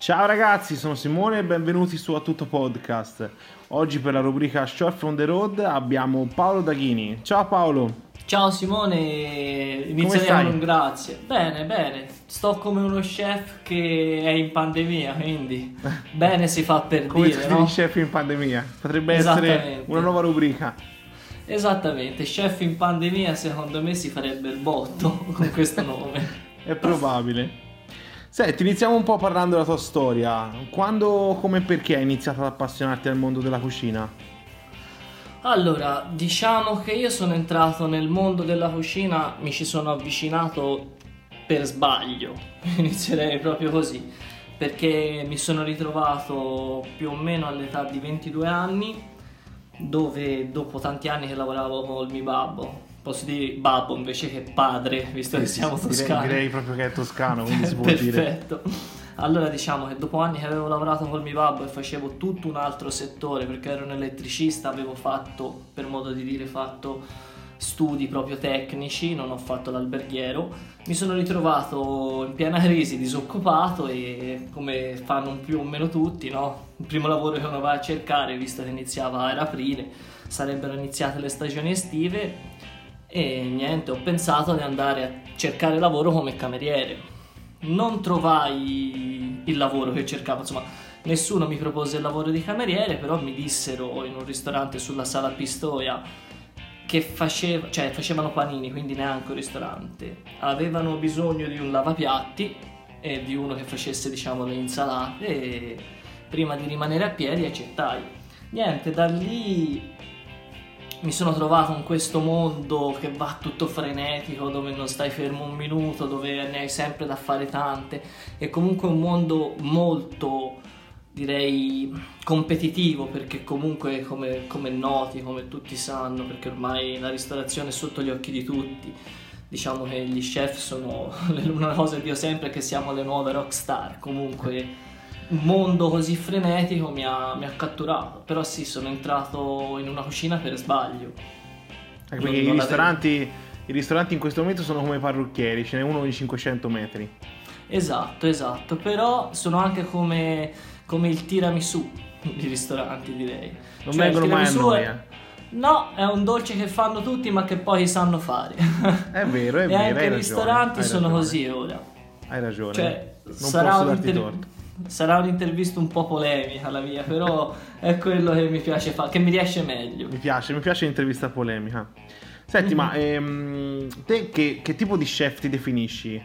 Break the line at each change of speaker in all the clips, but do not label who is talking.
Ciao ragazzi, sono Simone e benvenuti su A Tutto Podcast. Oggi per la rubrica Chef on the Road abbiamo Paolo Daghini. Ciao Paolo.
Ciao Simone, inizieremo con grazie. Bene, bene, sto come uno chef che è in pandemia, quindi bene si fa per
come
dire,
come
no?
chef in pandemia. Potrebbe essere una nuova rubrica.
Esattamente, chef in pandemia secondo me si farebbe il botto con questo nome.
è probabile. Senti, iniziamo un po' parlando della tua storia. Quando, come e perché hai iniziato ad appassionarti al mondo della cucina?
Allora, diciamo che io sono entrato nel mondo della cucina, mi ci sono avvicinato per sbaglio, inizierei proprio così, perché mi sono ritrovato più o meno all'età di 22 anni, dove dopo tanti anni che lavoravo col mio babbo, posso dire babbo invece che padre, visto che siamo toscani.
Direi, direi proprio che è toscano, quindi si può
Perfetto.
dire.
Perfetto. Allora diciamo che dopo anni che avevo lavorato col mio babbo e facevo tutto un altro settore perché ero un elettricista, avevo fatto, per modo di dire, fatto studi proprio tecnici, non ho fatto l'alberghiero, mi sono ritrovato in piena crisi, disoccupato e come fanno più o meno tutti, no? Il primo lavoro che uno va a cercare, visto che iniziava era aprile, sarebbero iniziate le stagioni estive e niente, ho pensato di andare a cercare lavoro come cameriere non trovai il lavoro che cercavo, insomma, nessuno mi propose il lavoro di cameriere, però mi dissero in un ristorante sulla sala Pistoia che faceva, cioè, facevano panini, quindi neanche un ristorante. Avevano bisogno di un lavapiatti e di uno che facesse, diciamo, le insalate e prima di rimanere a piedi accettai. Niente, da lì mi sono trovato in questo mondo che va tutto frenetico, dove non stai fermo un minuto, dove ne hai sempre da fare tante. È comunque un mondo molto, direi, competitivo, perché comunque, come, come noti, come tutti sanno, perché ormai la ristorazione è sotto gli occhi di tutti. Diciamo che gli chef sono una cosa che dico sempre che siamo le nuove rockstar. Comunque un mondo così frenetico mi ha, mi ha, catturato. Però sì, sono entrato in una cucina per sbaglio.
Anche perché i, ristoranti, i ristoranti in questo momento sono come parrucchieri, ce n'è uno ogni 500 metri.
Esatto, esatto. Però sono anche come, come il tiramisù di ristoranti, direi.
Non cioè, vengono mai a noia.
No, è un dolce che fanno tutti ma che poi sanno fare.
È vero, è
e
vero.
anche i
ragione,
ristoranti sono così ora.
Hai ragione.
Cioè,
non
sarà
posso
un
darti
inter-
torto.
Sarà un'intervista un po' polemica la mia, però è quello che mi piace fare, che mi riesce meglio.
Mi piace, mi piace l'intervista polemica. Senti, mm-hmm. ma ehm, te che, che, tipo di chef ti definisci?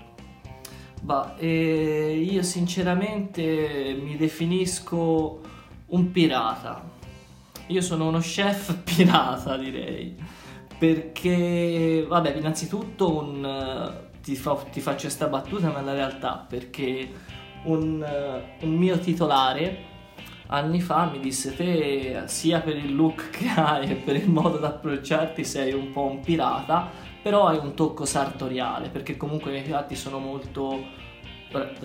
Bah, eh, io sinceramente mi definisco un pirata. Io sono uno chef pirata, direi. Perché, vabbè, innanzitutto un, ti, fa, ti faccio questa battuta, ma è la realtà, perché un, un, mio titolare anni fa mi disse te sia per il look che hai e per il modo di approcciarti sei un po' un pirata però hai un tocco sartoriale perché comunque i miei piatti sono molto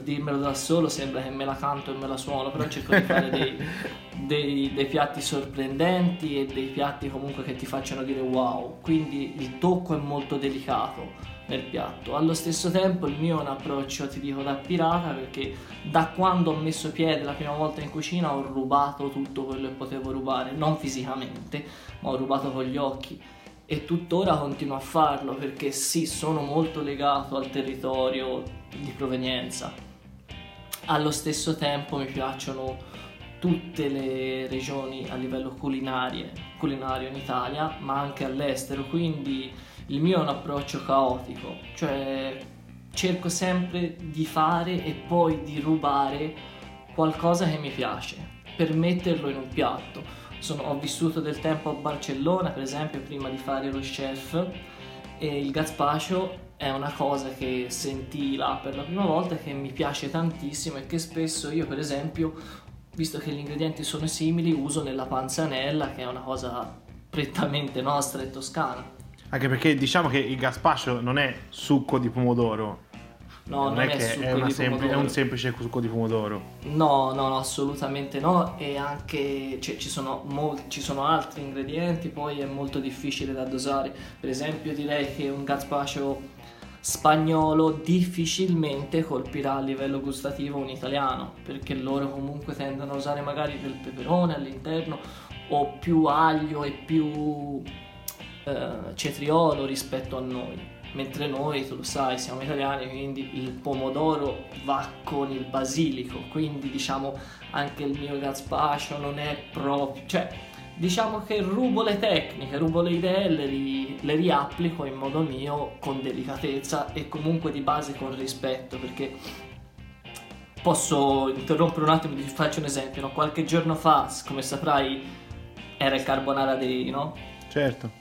dirmelo da solo sembra che me la canto e me la suono però cerco di fare dei, dei, dei piatti sorprendenti e dei piatti comunque che ti facciano dire wow quindi il tocco è molto delicato nel piatto. Allo stesso tempo il mio è un approccio, ti dico, da pirata perché da quando ho messo piede la prima volta in cucina ho rubato tutto quello che potevo rubare, non fisicamente, ma ho rubato con gli occhi e tuttora continuo a farlo perché sì, sono molto legato al territorio di provenienza. Allo stesso tempo mi piacciono tutte le regioni a livello culinario in Italia, ma anche all'estero, quindi il mio è un approccio caotico, cioè cerco sempre di fare e poi di rubare qualcosa che mi piace per metterlo in un piatto. Sono, ho vissuto del tempo a Barcellona, per esempio, prima di fare lo chef e il gazpacho è una cosa che sentii là per la prima volta che mi piace tantissimo e che spesso io, per esempio, visto che gli ingredienti sono simili, uso nella panzanella, che è una cosa prettamente nostra e toscana.
Anche perché diciamo che il gazpacho non è succo di pomodoro.
No, non, non è, è, che
è,
sempl-
è, un semplice succo di pomodoro.
No, no, no, assolutamente no. E anche cioè, ci, sono mol- ci, sono altri ingredienti, poi è molto difficile da dosare. Per esempio, direi che un gazpacho spagnolo difficilmente colpirà a livello gustativo un italiano perché loro comunque tendono a usare magari del peperone all'interno o più aglio e più eh, cetriolo rispetto a noi mentre noi, tu lo sai, siamo italiani, quindi il pomodoro va con il basilico, quindi diciamo anche il mio gazpacho non è proprio, cioè diciamo che rubo le tecniche, rubo le idee, le, ri, le riapplico in modo mio con delicatezza e comunque di base con rispetto perché posso interrompere un attimo e ti faccio un esempio, no? qualche giorno fa, come saprai, era il carbonara day, no?
Certo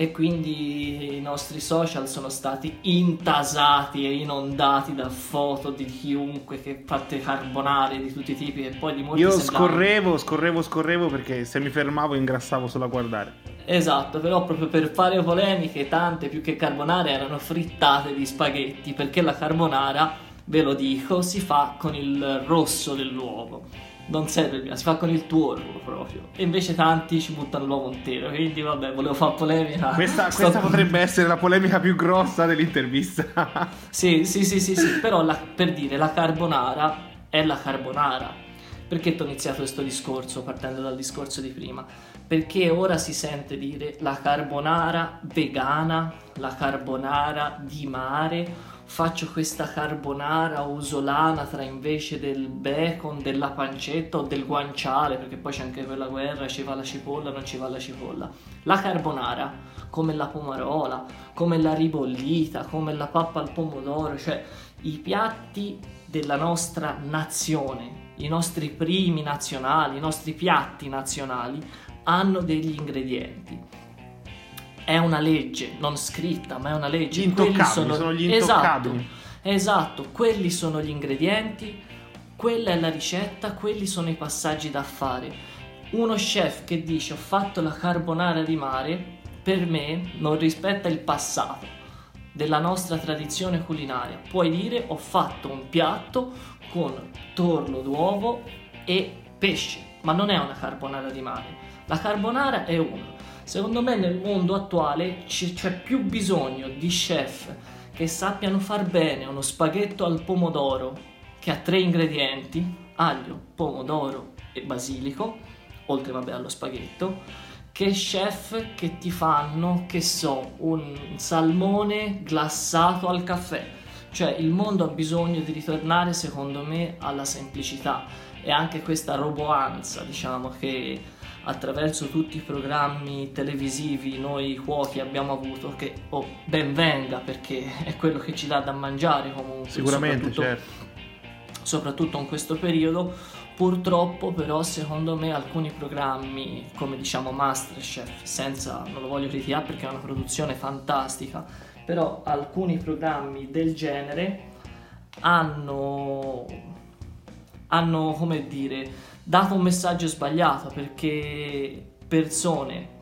e quindi i nostri social sono stati intasati e inondati da foto di chiunque che fatte carbonare di tutti i tipi e poi di molti
Io scorrevo, scorrevo, scorrevo perché se mi fermavo ingrassavo solo a guardare.
Esatto, però proprio per fare polemiche tante più che carbonare erano frittate di spaghetti perché la carbonara, ve lo dico, si fa con il rosso dell'uovo non serve il bianco, si fa con il tuorlo proprio. E invece tanti ci buttano l'uovo intero. Quindi vabbè, volevo fare polemica.
Questa, Sto... questa potrebbe essere la polemica più grossa dell'intervista.
sì, sì, sì, sì, sì. Però la, per dire, la carbonara è la carbonara. Perché ti ho iniziato questo discorso partendo dal discorso di prima? Perché ora si sente dire la carbonara vegana, la carbonara di mare faccio questa carbonara, uso l'anatra invece del bacon, della pancetta o del guanciale, perché poi c'è anche quella guerra, ci va la cipolla, non ci va la cipolla. La carbonara, come la pomarola, come la ribollita, come la pappa al pomodoro, cioè i piatti della nostra nazione, i nostri primi nazionali, i nostri piatti nazionali hanno degli ingredienti è una legge, non scritta, ma è una legge.
Gli intoccabili, sono... sono... gli intoccabili.
Esatto, esatto, quelli sono gli ingredienti, quella è la ricetta, quelli sono i passaggi da fare. Uno chef che dice ho fatto la carbonara di mare, per me non rispetta il passato della nostra tradizione culinaria. Puoi dire ho fatto un piatto con torlo d'uovo e pesce, ma non è una carbonara di mare. La carbonara è una Secondo me nel mondo attuale c'è più bisogno di chef che sappiano far bene uno spaghetto al pomodoro che ha tre ingredienti, aglio, pomodoro e basilico, oltre vabbè allo spaghetto, che chef che ti fanno, che so, un salmone glassato al caffè. Cioè il mondo ha bisogno di ritornare secondo me alla semplicità e anche questa roboanza, diciamo che attraverso tutti i programmi televisivi noi cuochi abbiamo avuto che oh, ben venga perché è quello che ci dà da mangiare comunque
sicuramente soprattutto,
certo. soprattutto in questo periodo. Purtroppo però secondo me alcuni programmi come diciamo Masterchef senza non lo voglio criticare perché è una produzione fantastica però alcuni programmi del genere hanno hanno come dire dato un messaggio sbagliato perché persone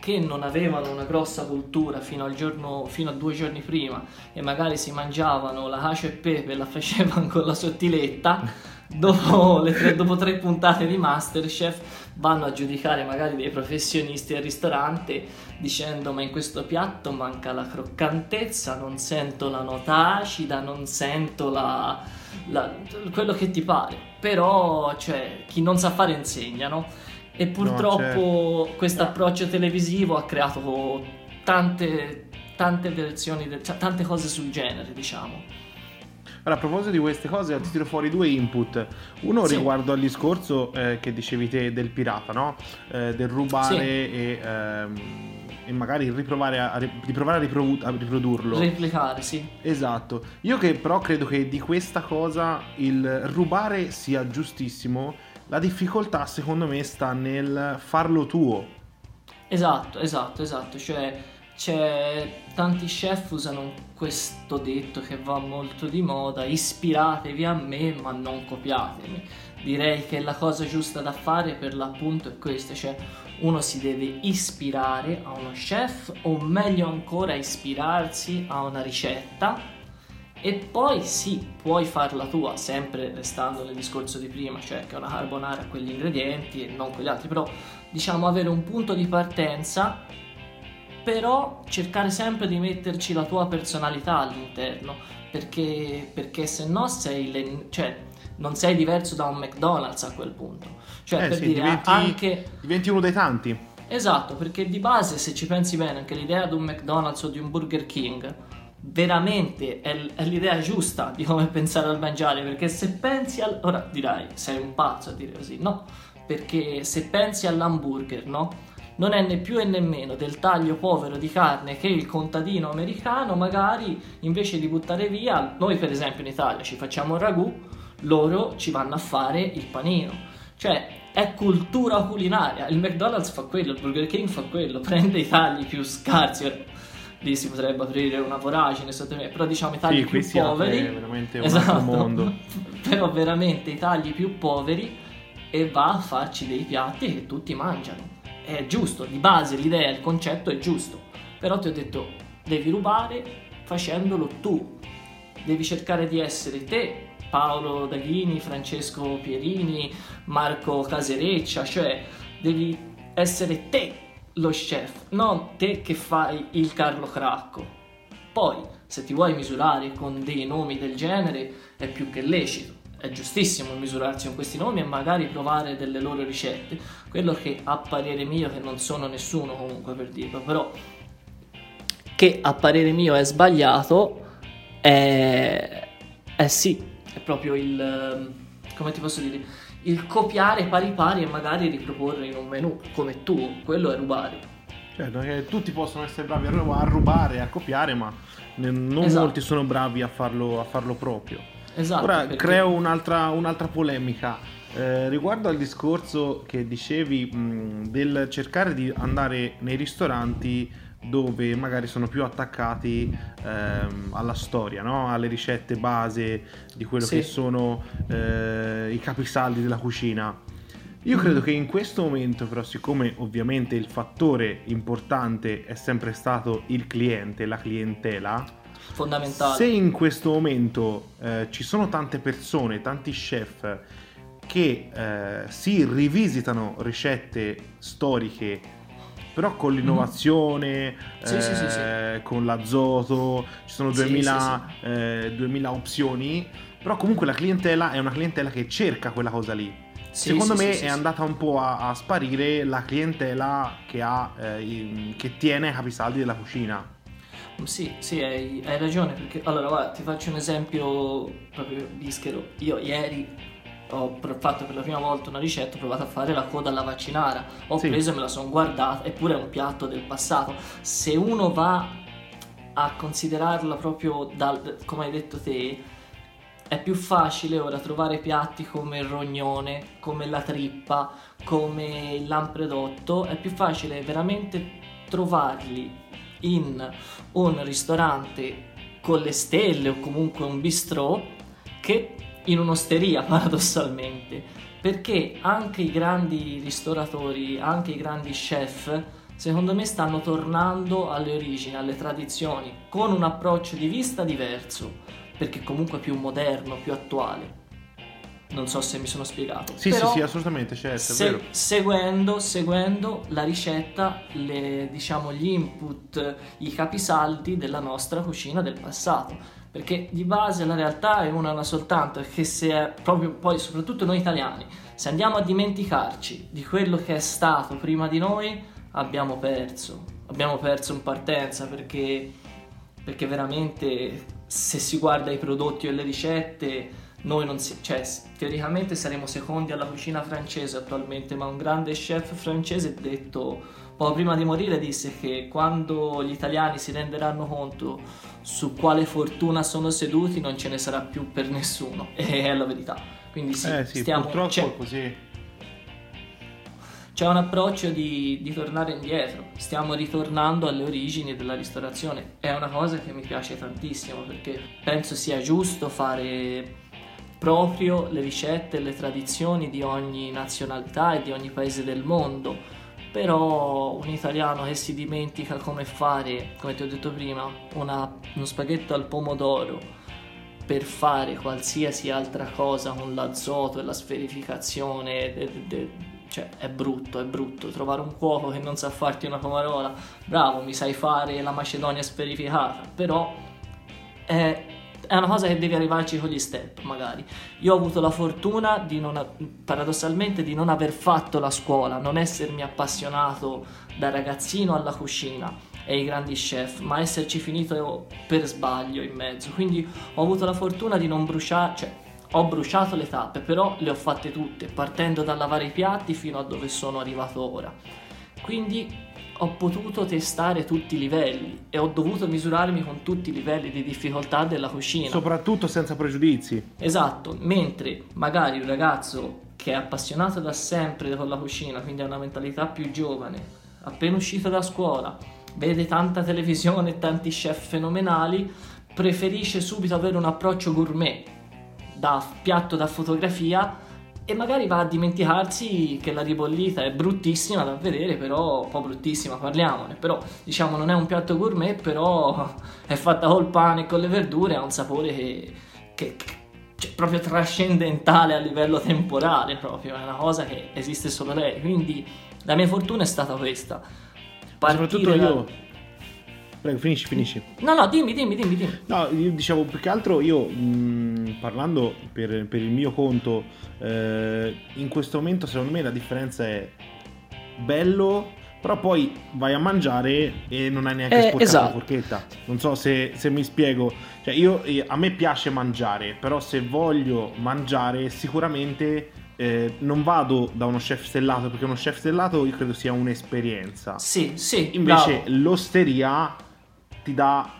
che non avevano una grossa cultura fino, al giorno, fino a due giorni prima e magari si mangiavano la cacio e pepe e la facevano con la sottiletta, dopo, tre, dopo tre puntate di Masterchef vanno a giudicare magari dei professionisti al ristorante dicendo ma in questo piatto manca la croccantezza, non sento la nota acida, non sento la, la, quello che ti pare, però cioè, chi non sa fare insegna, no? E purtroppo no, certo. questo approccio televisivo ha creato tante, tante versioni, cioè, tante cose sul genere, diciamo.
Allora, a proposito di queste cose, ti tiro fuori due input. Uno sì. riguardo al discorso eh, che dicevi te del pirata, no? Eh, del rubare sì. e, ehm, e, magari riprovare a, riprovare a, riprodu- a, riprodurlo.
Replicare, sì.
Esatto. Io che però credo che di questa cosa il rubare sia giustissimo, la difficoltà secondo me sta nel farlo tuo.
Esatto, esatto, esatto. Cioè c'è tanti chef usano questo detto che va molto di moda ispiratevi a me ma non copiatemi direi che la cosa giusta da fare per l'appunto è questa cioè uno si deve ispirare a uno chef o meglio ancora ispirarsi a una ricetta e poi sì, puoi farla tua, sempre restando nel discorso di prima, cioè che una carbonara ha quegli ingredienti e non quegli altri, però diciamo avere un punto di partenza però cercare sempre di metterci la tua personalità all'interno, perché, perché se no sei, le, cioè, non sei diverso da un McDonald's a quel punto. Cioè,
Eh
per
sì,
dire,
diventi,
anche...
diventi uno dei tanti.
Esatto, perché di base, se ci pensi bene, anche l'idea di un McDonald's o di un Burger King veramente è, l- è l'idea giusta di come pensare al mangiare. Perché se pensi al. Ora dirai, sei un pazzo a dire così. No, perché se pensi all'hamburger, no? Non è né più e nemmeno del taglio povero di carne che il contadino americano, magari invece di buttare via, noi per esempio in Italia ci facciamo il ragù, loro ci vanno a fare il panino. Cioè, è cultura culinaria. Il McDonald's fa quello, il Burger King fa quello, prende i tagli più scarsi. Lì si potrebbe aprire una voragine sotto me, però diciamo i tagli
Sì,
più poveri.
veramente un
Esatto.
mondo.
però veramente i tagli più poveri e va a farci dei piatti che tutti mangiano. È giusto, di base l'idea, il concetto è giusto. Però ti ho detto, devi rubare facendolo tu. Devi cercare di essere te, Paolo Daghini, Francesco Pierini, Marco Casereccia, cioè devi essere te lo chef, non te che fai il Carlo Cracco. Poi, se ti vuoi misurare con dei nomi del genere, è più che lecito. È giustissimo misurarsi con questi nomi e magari provare delle loro ricette. Quello che a parere mio, che non sono nessuno comunque per dirlo, però che a parere mio è sbagliato, è, è sì, è proprio il... ehm, come ti posso dire? Il copiare pari pari e magari riproporre in un menù come tu, quello è rubare.
Certo, che tutti possono essere bravi a ru- a rubare, a copiare, ma non
Esatto.
molti sono bravi a farlo, a farlo proprio.
Esatto.
Ora
perché-
creo un'altra, un'altra polemica. Eh, riguardo al discorso che dicevi mh, del cercare di andare nei ristoranti dove magari sono più attaccati ehm, alla storia, no? alle ricette base di quello
Sì.
che sono eh, i capisaldi della cucina. Io
Mm.
credo che in questo momento, però, siccome ovviamente il fattore importante è sempre stato il cliente, la clientela,
fondamentale.
se in questo momento eh, ci sono tante persone, tanti chef che eh, si rivisitano ricette storiche, però con l'innovazione,
Mm-hmm. Sì, sì, sì, sì.
eh, con l'azoto, ci sono
Sì,
2000, eh, 2000 opzioni, però comunque la clientela è una clientela che cerca quella cosa lì.
Sì,
Secondo
sì,
me
sì,
è andata un po' a, a sparire la clientela che, ha, eh, che tiene i capisaldi della cucina.
Sì, sì, hai, hai ragione, perché allora guarda, ti faccio un esempio proprio bischero. Io ieri ho fatto per la prima volta una ricetta, ho provato a fare la coda alla vaccinara, ho
Sì.
preso e me la sono guardata, eppure è un piatto del passato. Se uno va a considerarla proprio dal, come hai detto te, è più facile ora trovare piatti come il rognone, come la trippa, come il lampredotto, è più facile veramente trovarli in un ristorante con le stelle o comunque un bistrò che in un'osteria paradossalmente perché anche i grandi ristoratori anche i grandi chef secondo me stanno tornando alle origini alle tradizioni con un approccio di vista diverso perché comunque più moderno più attuale non so se mi sono spiegato
Sì,
Però-
sì, sì, assolutamente, certo, è
se-
vero.
seguendo, seguendo la ricetta, le, diciamo gli input, i capisaldi della nostra cucina del passato. Perché di base la realtà è una, una soltanto, che se è proprio poi, soprattutto noi italiani, se andiamo a dimenticarci di quello che è stato prima di noi, abbiamo perso. Abbiamo perso in partenza perché, perché veramente se si guarda i prodotti e le ricette noi non si, cioè, teoricamente saremo secondi alla cucina francese attualmente, ma un grande chef francese ha detto poco prima di morire disse che quando gli italiani si renderanno conto su quale fortuna sono seduti non ce ne sarà più per nessuno e è la verità. Quindi sì,
eh sì,
stiamo,
purtroppo
c'è,
così.
c'è un approccio di, di tornare indietro, stiamo ritornando alle origini della ristorazione. È una cosa che mi piace tantissimo perché penso sia giusto fare proprio le ricette e le tradizioni di ogni nazionalità e di ogni paese del mondo. Però un italiano che si dimentica come fare, come ti ho detto prima, una- uno spaghetto al pomodoro per fare qualsiasi altra cosa con l'azoto e la sferificazione de- de- cioè è brutto, è brutto. Trovare un cuoco che non sa farti una pomarola, bravo, mi sai fare la macedonia sferificata, però è, è una cosa che devi arrivarci con gli step, magari. Io ho avuto la fortuna di non, paradossalmente, di non aver fatto la scuola, non essermi appassionato da ragazzino alla cucina e ai grandi chef, ma esserci finito per sbaglio in mezzo. Quindi ho avuto la fortuna di non bruciare, cioè ho bruciato le tappe, però le ho fatte tutte, partendo dal lavare i piatti fino a dove sono arrivato ora. Quindi ho potuto testare tutti i livelli e ho dovuto misurarmi con tutti i livelli di difficoltà della cucina.
Soprattutto senza pregiudizi.
Esatto, mentre magari un ragazzo che è appassionato da sempre con la cucina, quindi ha una mentalità più giovane, appena uscito da scuola, vede tanta televisione e tanti chef fenomenali, preferisce subito avere un approccio gourmet da piatto da fotografia e magari va a dimenticarsi che la ribollita è bruttissima da vedere, però un po' bruttissima, parliamone, però diciamo non è un piatto gourmet, però è fatta col pane e con le verdure, ha un sapore che, che, che cioè, proprio trascendentale a livello temporale, proprio, è una cosa che esiste solo lei, quindi la mia fortuna è stata questa.
Partire Soprattutto io... Prego, finisci, finisci.
No, no, dimmi, dimmi, dimmi. dimmi.
No, io dicevo più che altro io, mh, parlando per, per, il mio conto, eh, in questo momento secondo me la differenza è bello, però poi vai a mangiare e non hai neanche eh, sporcato esatto. la forchetta. Non so se, se mi spiego. Cioè, io, a me piace mangiare, però se voglio mangiare sicuramente eh, non vado da uno chef stellato perché uno chef stellato io credo sia un'esperienza.
Sì, sì.
Invece bravo. l'osteria ti dà,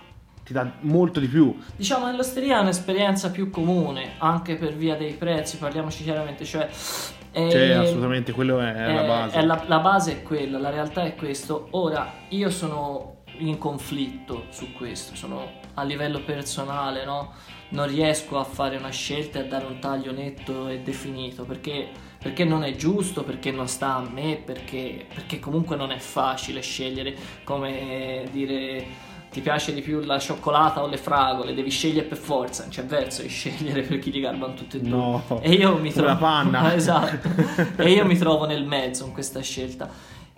ti dà molto di più.
Diciamo che l'osteria è un'esperienza più comune anche per via dei prezzi, parliamoci chiaramente, cioè
eh, cioè, assolutamente, quello è, è la base.
È la, la, base è quella, la realtà è questo. Ora, io sono in conflitto su questo, sono a livello personale, no? Non riesco a fare una scelta e a dare un taglio netto e definito perché, perché non è giusto, perché non sta a me, perché, perché comunque non è facile scegliere come dire ti piace di più la cioccolata o le fragole, devi scegliere per forza, non c'è verso di scegliere per chi li garbano tutte e due.
No,
e io mi trovo...
La panna.
esatto. e io mi trovo nel mezzo in questa scelta.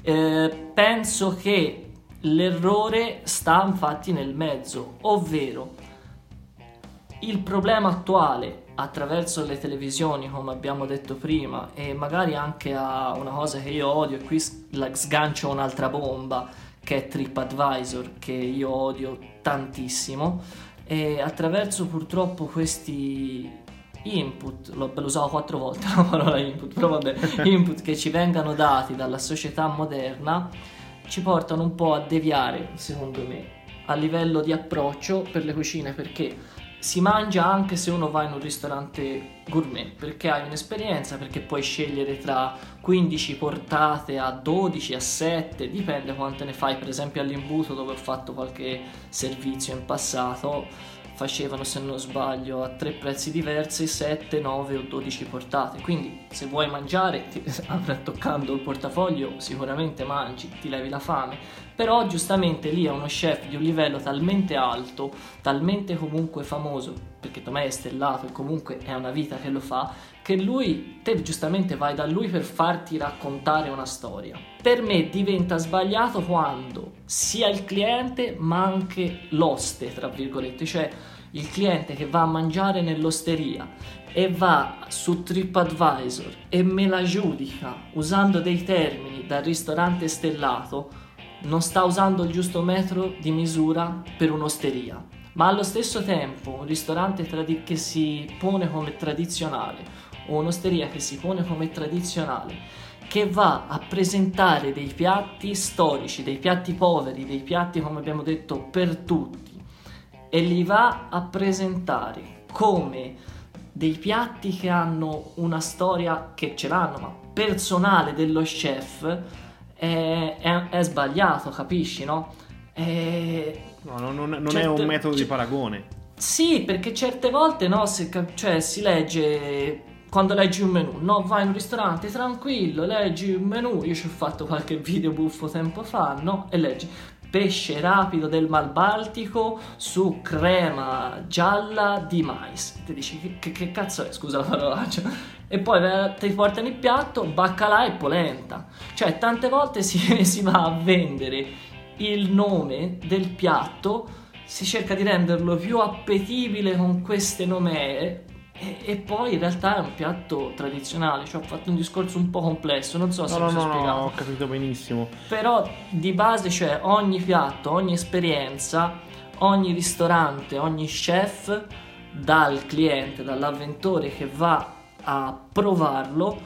Eh, penso che l'errore sta infatti nel mezzo, ovvero il problema attuale attraverso le televisioni, come abbiamo detto prima, e magari anche a una cosa che io odio, e qui sgancio un'altra bomba, che è TripAdvisor, che io odio tantissimo, e attraverso purtroppo questi input, l'ho usato quattro volte la parola input, però vabbè, input che ci vengano dati dalla società moderna, ci portano un po' a deviare, secondo me, a livello di approccio per le cucine, perché si mangia anche se uno va in un ristorante gourmet perché hai un'esperienza, perché puoi scegliere tra 15 portate a 12, a 7, dipende quante ne fai, per esempio all'imbuto dove ho fatto qualche servizio in passato facevano se non sbaglio a tre prezzi diversi 7, 9 o 12 portate. Quindi se vuoi mangiare ti, toccando il portafoglio sicuramente mangi ti levi la fame però giustamente lì è uno chef di un livello talmente alto talmente comunque famoso perché Tomei è stellato e comunque è una vita che lo fa che lui, te giustamente vai da lui per farti raccontare una storia. Per me diventa sbagliato quando sia il cliente ma anche l'oste, tra virgolette, cioè il cliente che va a mangiare nell'osteria e va su TripAdvisor e me la giudica usando dei termini dal ristorante stellato, non sta usando il giusto metro di misura per un'osteria. Ma allo stesso tempo un ristorante tradi- che si pone come tradizionale o un'osteria che si pone come tradizionale che va a presentare dei piatti storici, dei piatti poveri, dei piatti come abbiamo detto per tutti e li va a presentare come dei piatti che hanno una storia che ce l'hanno, ma personale dello chef, è, è, è sbagliato, capisci, no?
È... No, non, non, non certe, è un metodo di paragone.
Sì, perché certe volte no, se, cioè, si legge quando leggi un menu, no, vai in un ristorante tranquillo, leggi un menu, io ci ho fatto qualche video buffo tempo fa, no, e leggi pesce rapido del Mar Baltico su crema gialla di mais. Ti dici che, che, che cazzo è, scusa la parolaccia. E poi ti portano il piatto, baccalà e polenta. Cioè, tante volte si, si va a vendere il nome del piatto, si cerca di renderlo più appetibile con queste nomee e, e, poi in realtà è un piatto tradizionale, cioè ho fatto un discorso un po' complesso, non so se
no,
mi
no,
sono
no,
spiegato.
No, ho capito benissimo.
Però di base cioè, ogni piatto, ogni esperienza, ogni ristorante, ogni chef dal cliente, dall'avventore che va a provarlo,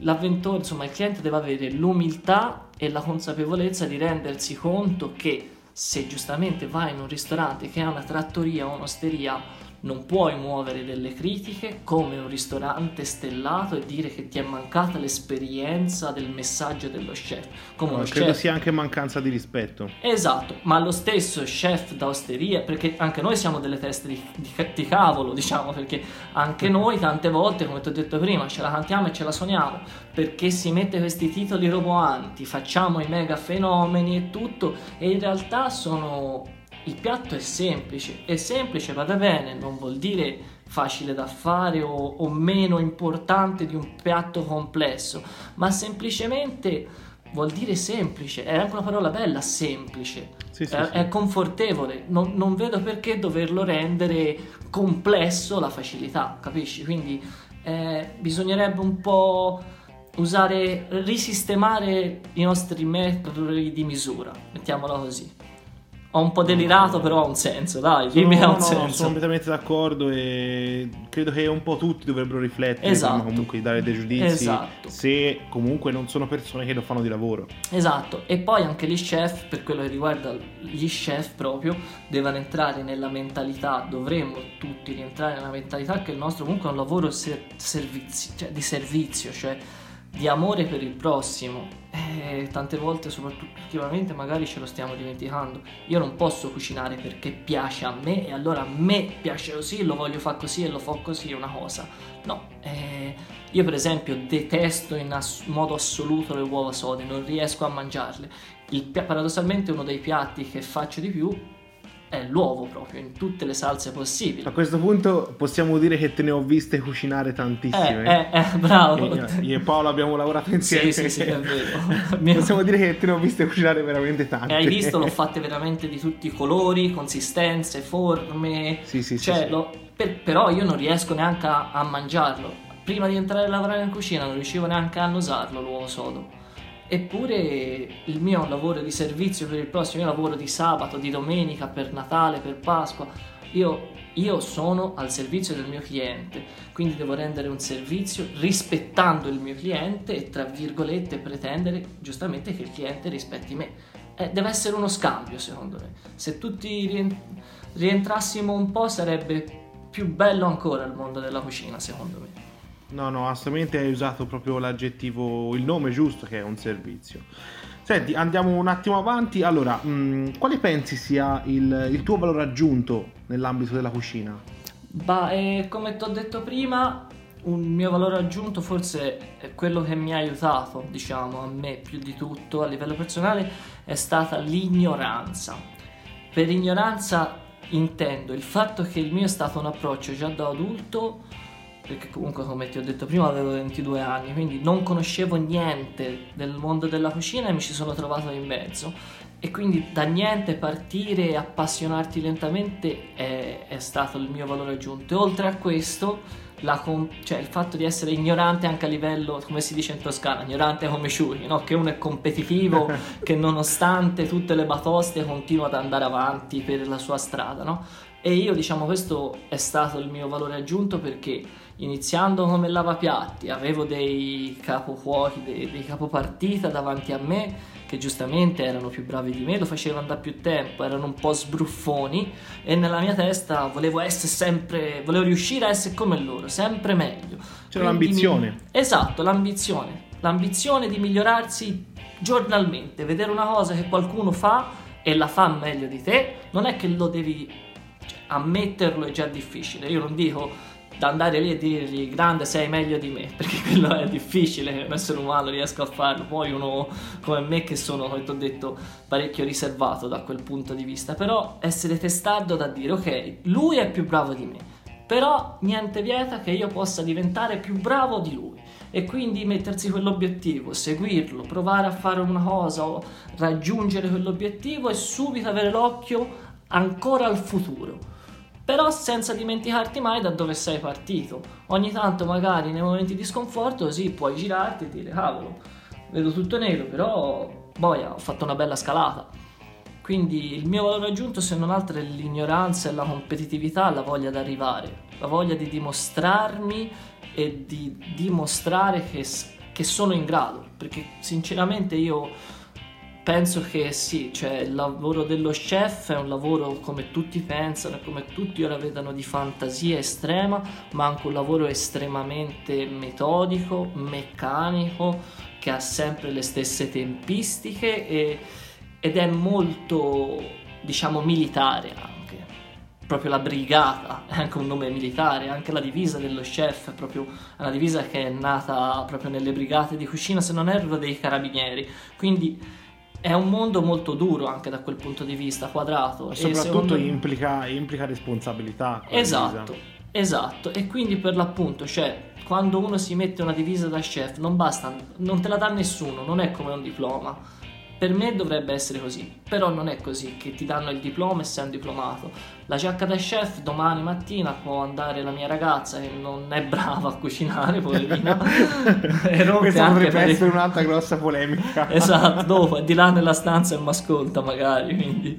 l'avventore, insomma il cliente deve avere l'umiltà e la consapevolezza di rendersi conto che se giustamente vai in un ristorante che ha una trattoria o un'osteria non puoi muovere delle critiche come un ristorante stellato e dire che ti è mancata l'esperienza del messaggio dello chef. Come
no,
credo
chef... sia anche mancanza di rispetto.
Esatto, ma lo stesso chef da osteria, perché anche noi siamo delle teste di, di, di cavolo, diciamo, perché anche noi tante volte, come ti ho detto prima, ce la cantiamo e ce la suoniamo, perché si mette questi titoli roboanti, facciamo i mega fenomeni e tutto, e in realtà sono il piatto è semplice, è semplice, vada bene, non vuol dire facile da fare o, o, meno importante di un piatto complesso, ma semplicemente vuol dire semplice, è anche una parola bella, semplice, sì, sì, è, sì. è, confortevole, non, non, vedo perché doverlo rendere complesso la facilità, capisci? Quindi eh, bisognerebbe un po' usare, risistemare i nostri metodi di misura, mettiamola così. Ho un po' delirato, però ha un senso, dai, dimmi
no,
ha un
no,
senso.
Sono completamente d'accordo e credo che un po' tutti dovrebbero riflettere
esatto.
prima comunque di dare dei giudizi
esatto.
se comunque non sono persone che lo fanno di lavoro.
Esatto, e poi anche gli chef, per quello che riguarda gli chef proprio, devono entrare nella mentalità, dovremmo tutti rientrare nella mentalità che il nostro comunque è un lavoro ser- servizi- cioè di servizio, cioè di amore per il prossimo e tante volte soprattutto ultimamente magari ce lo stiamo dimenticando. Io non posso cucinare perché piace a me e allora a me piace così lo voglio fare così e lo fa così è una cosa. No eh, io per esempio detesto in ass- modo assoluto le uova sode non riesco a mangiarle. Il, paradossalmente uno dei piatti che faccio di più è l'uovo proprio in tutte le salse possibili.
A questo punto possiamo dire che te ne ho viste cucinare tantissime.
Eh, eh, eh bravo.
Io, io, e Paolo abbiamo lavorato insieme.
Sì, sì, sì, è vero.
possiamo dire che te ne ho viste cucinare veramente tante.
E hai visto, l'ho fatte veramente di tutti i colori, consistenze, forme.
Sì, sì,
cioè,
sì,
lo, per, però io non riesco neanche a, a mangiarlo. Prima di entrare a lavorare in cucina non riuscivo neanche a annusarlo l'uovo sodo eppure il mio lavoro di servizio per il prossimo, mio lavoro di sabato, di domenica, per Natale, per Pasqua, io, io, sono al servizio del mio cliente, quindi devo rendere un servizio rispettando il mio cliente e tra virgolette pretendere giustamente che il cliente rispetti me. Eh, deve essere uno scambio secondo me. Se tutti rientrassimo un po' sarebbe più bello ancora il mondo della cucina secondo me.
No, no, assolutamente hai usato proprio l'aggettivo, il nome giusto che è un servizio. Senti, andiamo un attimo avanti. Allora, mh, mm, quale pensi sia il, il, tuo valore aggiunto nell'ambito della cucina?
Bah, eh, come ti ho detto prima, un mio valore aggiunto forse è quello che mi ha aiutato, diciamo, a me più di tutto a livello personale, è stata l'ignoranza. Per ignoranza intendo il fatto che il mio è stato un approccio già da adulto perché comunque come ti ho detto prima avevo 22 anni, quindi non conoscevo niente del mondo della cucina e mi ci sono trovato in mezzo. E quindi da niente partire e appassionarti lentamente è, è stato il mio valore aggiunto. E oltre a questo, com- cioè il fatto di essere ignorante anche a livello, come si dice in Toscana, ignorante come Sciuri, no? che uno è competitivo, che nonostante tutte le batoste continua ad andare avanti per la sua strada. No? E io diciamo questo è stato il mio valore aggiunto perché iniziando come lavapiatti, avevo dei capocuochi, dei, dei capopartita davanti a me che giustamente erano più bravi di me, lo facevano da più tempo, erano un po' sbruffoni e nella mia testa volevo essere sempre, volevo riuscire a essere come loro, sempre meglio.
C'era Quindi l'ambizione.
Mi... Esatto, l'ambizione, l'ambizione di migliorarsi giornalmente, vedere una cosa che qualcuno fa e la fa meglio di te, non è che lo devi cioè, ammetterlo è già difficile. Io non dico da andare lì e dirgli grande sei meglio di me, perché quello è difficile, un essere umano riesco a farlo, poi uno come me che sono, come ti ho detto, parecchio riservato da quel punto di vista, però essere testardo da dire ok, lui è più bravo di me, però niente vieta che io possa diventare più bravo di lui e quindi mettersi quell'obiettivo, seguirlo, provare a fare una cosa o raggiungere quell'obiettivo e subito avere l'occhio ancora al futuro però senza dimenticarti mai da dove sei partito. Ogni tanto magari nei momenti di sconforto sì, puoi girarti e dire cavolo, vedo tutto nero, però boia, ho fatto una bella scalata. Quindi il mio valore aggiunto se non altro è l'ignoranza e la competitività, la voglia di arrivare, la voglia di dimostrarmi e di dimostrare che, che sono in grado, perché sinceramente io penso che sì, cioè il lavoro dello chef è un lavoro come tutti pensano, come tutti ora vedano di fantasia estrema, ma anche un lavoro estremamente metodico, meccanico, che ha sempre le stesse tempistiche e, ed è molto, diciamo, militare anche. Proprio la brigata è anche un nome militare, anche la divisa dello chef è proprio una divisa che è nata proprio nelle brigate di cucina, se non erro, dei carabinieri. Quindi è un mondo molto duro anche da quel punto di vista, quadrato.
E soprattutto e implica, implica, responsabilità.
Esatto, esatto. E quindi per l'appunto, cioè, quando uno si mette una divisa da chef, non basta, non te la dà nessuno, non è come un diploma per me dovrebbe essere così, però non è così, che ti danno il diploma e sei un diplomato. La giacca da chef domani mattina può andare la mia ragazza che non è brava a cucinare, poverina.
Questa potrebbe per... essere un'altra grossa polemica.
esatto, dopo di là nella stanza e mi ascolta magari, quindi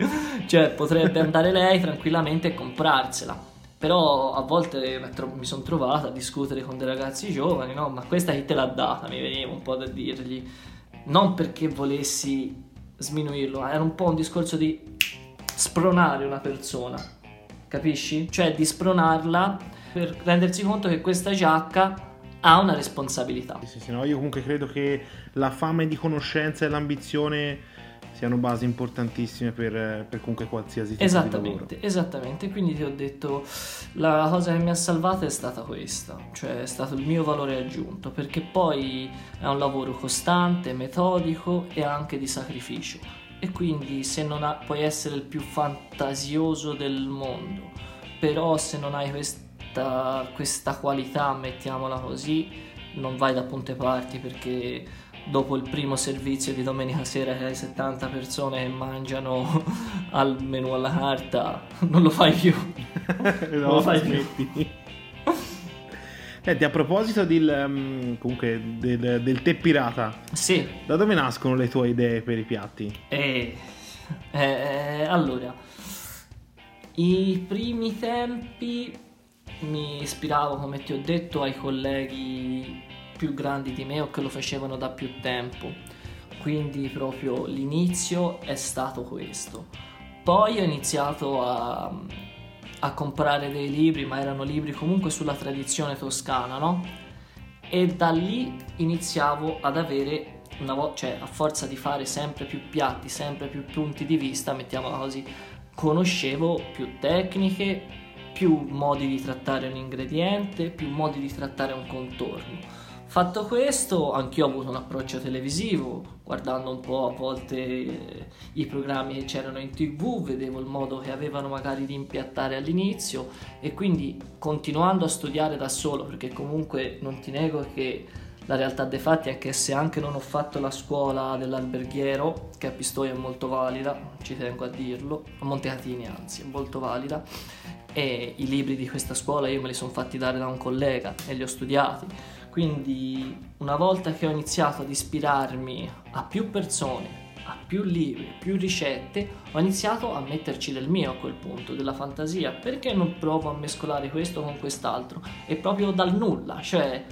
cioè potrebbe andare lei tranquillamente e comprarsela. Però a volte mi sono trovata a discutere con dei ragazzi giovani, no? Ma questa chi te l'ha data? Mi veniva un po' da dirgli non perché volessi sminuirlo, era un po' un discorso di spronare una persona, capisci? Cioè di spronarla per rendersi conto che questa giacca ha una responsabilità.
Sì, sì, no, io comunque credo che la fame di conoscenza e l'ambizione siano basi importantissime per, per comunque qualsiasi tipo
esattamente, Esattamente, quindi ti ho detto la cosa che mi ha salvato è stata questa, cioè è stato il mio valore aggiunto, perché poi è un lavoro costante, metodico e anche di sacrificio. E quindi se non ha, puoi essere il più fantasioso del mondo, però se non hai questa, questa qualità, mettiamola così, non vai da punte parti perché dopo il primo servizio di domenica sera che hai 70 persone che mangiano al menù alla carta, non lo fai più.
no, non lo fai più. Senti, a proposito del, um, comunque, del, del tè pirata,
sì.
da dove nascono le tue idee per i piatti?
Eh, eh, allora, i primi tempi mi ispiravo, come ti ho detto, ai colleghi più grandi di me o che lo facevano da più tempo. Quindi proprio l'inizio è stato questo. Poi ho iniziato a, a comprare dei libri, ma erano libri comunque sulla tradizione toscana, no? E da lì iniziavo ad avere una vo- cioè a forza di fare sempre più piatti, sempre più punti di vista, mettiamola così, conoscevo più tecniche, più modi di trattare un ingrediente, più modi di trattare un contorno. Fatto questo, anch'io ho avuto un approccio televisivo, guardando un po' a volte eh, i programmi che c'erano in tv, vedevo il modo che avevano magari di impiattare all'inizio e quindi continuando a studiare da solo, perché comunque non ti nego che la realtà dei fatti è che se anche non ho fatto la scuola dell'alberghiero, che a Pistoia è molto valida, ci tengo a dirlo, a Montecatini anzi, è molto valida, e i libri di questa scuola io me li sono fatti dare da un collega e li ho studiati quindi una volta che ho iniziato ad ispirarmi a più persone, a più libri, più ricette, ho iniziato a metterci del mio a quel punto, della fantasia. Perché non provo a mescolare questo con quest'altro? E proprio dal nulla, cioè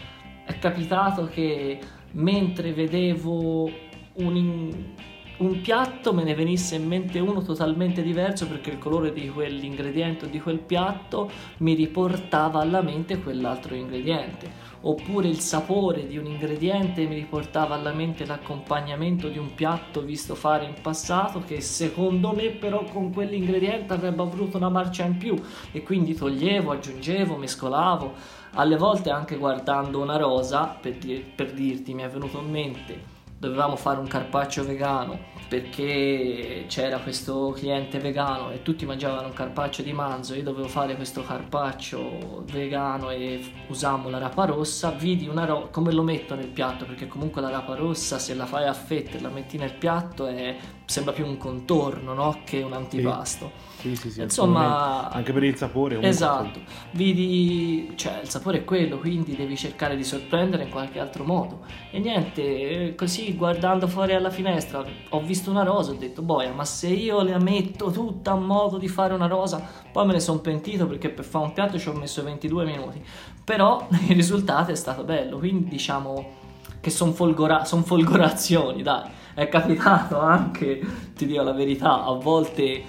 è capitato che mentre vedevo un. Un piatto me ne venisse in mente uno totalmente diverso perché il colore di quell'ingrediente o di quel piatto mi riportava alla mente quell'altro ingrediente. Oppure il sapore di un ingrediente mi riportava alla mente l'accompagnamento di un piatto visto fare in passato che secondo me però con quell'ingrediente avrebbe avuto una marcia in più. E quindi toglievo, aggiungevo, mescolavo alle volte anche guardando una rosa per, dir- per dirti mi è venuto in mente dovevamo fare un carpaccio vegano perché c'era questo cliente vegano e tutti mangiavano un carpaccio di manzo, io dovevo fare questo carpaccio vegano e usammo la rapa rossa, vidi una rosa, come lo metto nel piatto, perché comunque la rapa rossa se la fai a fette e la metti nel piatto è, sembra più un contorno no? che un antipasto.
Sì, sì, sì.
Insomma,
anche per il sapore.
Esatto, vidi, cioè il sapore è quello, quindi devi cercare di sorprendere in qualche altro modo. E niente, così guardando fuori alla finestra ho visto una rosa, ho detto, boia, ma se io la metto tutta a modo di fare una rosa, poi me ne sono pentito perché per fare un piatto ci ho messo 22 minuti. Però il risultato è stato bello, quindi diciamo che sono folgora- son folgorazioni, dai. È capitato anche, ti dico la verità, a volte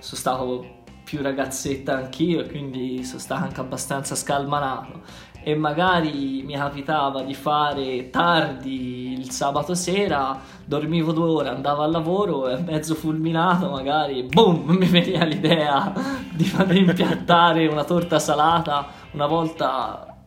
sono stato più ragazzetta anch'io, quindi sono stato anche abbastanza scalmanato. E magari mi capitava di fare tardi il sabato sera, dormivo due ore, andavo al lavoro e mezzo fulminato, magari boom, mi veniva l'idea di far impiattare una torta salata. Una volta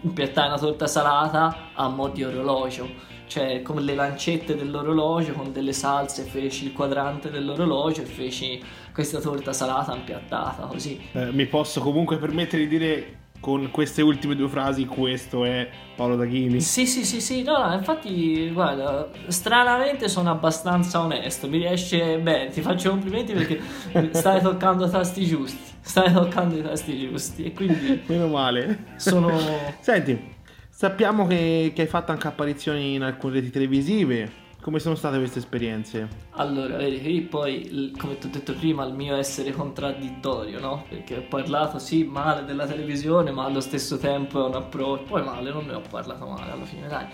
impiattai una torta salata a mo' di orologio cioè con le lancette dell'orologio, con delle salse, feci il quadrante dell'orologio e feci questa torta salata impiattata così.
Eh, mi posso comunque permettere di dire con queste ultime due frasi questo è Paolo Daghini.
Sì, sì, sì, sì, no, no, infatti, guarda, stranamente sono abbastanza onesto, mi riesce bene, ti faccio complimenti perché stai toccando tasti giusti, stai toccando i tasti giusti e quindi...
Meno male.
Sono...
Senti, Sappiamo che, che, hai fatto anche apparizioni in alcune reti televisive. Come sono state queste esperienze?
Allora, vedi, poi, come ti ho detto prima, il mio essere contraddittorio, no? Perché ho parlato sì male della televisione, ma allo stesso tempo è un approccio. Poi male, non ne ho parlato male alla fine, dai.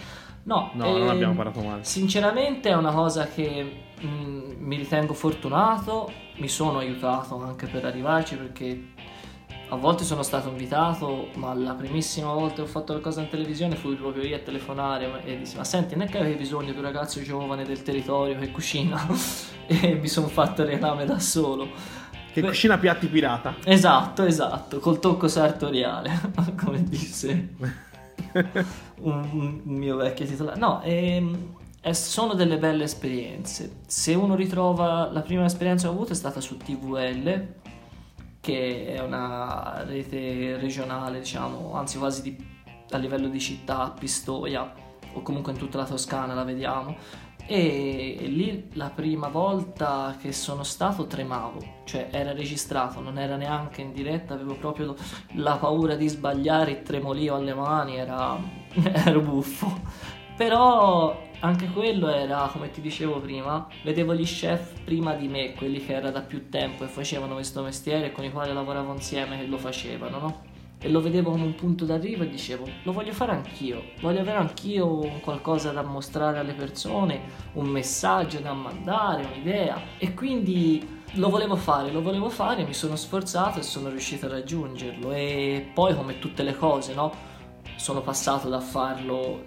No,
no ehm, non abbiamo parlato male.
Sinceramente è una cosa che mh, mm, mi ritengo fortunato, mi sono aiutato anche per arrivarci perché a volte sono stato invitato, ma la primissima volta che ho fatto qualcosa in televisione fui proprio io a telefonare e dissi: Ma senti, non è che avevi bisogno di un ragazzo giovane del territorio che cucina? e mi sono fatto reclame da solo.
Che Beh, cucina piatti pirata.
Esatto, esatto, col tocco sartoriale, come disse un, un, mio vecchio titolare. No, ehm, sono delle belle esperienze. Se uno ritrova la prima esperienza che ho avuto è stata su TVL che è una rete regionale, diciamo, anzi quasi di, a livello di città, Pistoia, o comunque in tutta la Toscana la vediamo. E lì la prima volta che sono stato tremavo, cioè era registrato, non era neanche in diretta, avevo proprio la paura di sbagliare, il tremolio alle mani, era, ero buffo. Però anche quello era, come ti dicevo prima, vedevo gli chef prima di me, quelli che era da più tempo e facevano questo mestiere e con i quali lavoravo insieme che lo facevano, no? E lo vedevo come un punto d'arrivo e dicevo, lo voglio fare anch'io, voglio avere anch'io qualcosa da mostrare alle persone, un messaggio da mandare, un'idea. E quindi lo volevo fare, lo volevo fare, mi sono sforzato e sono riuscito a raggiungerlo. E poi come tutte le cose, no? Sono passato da farlo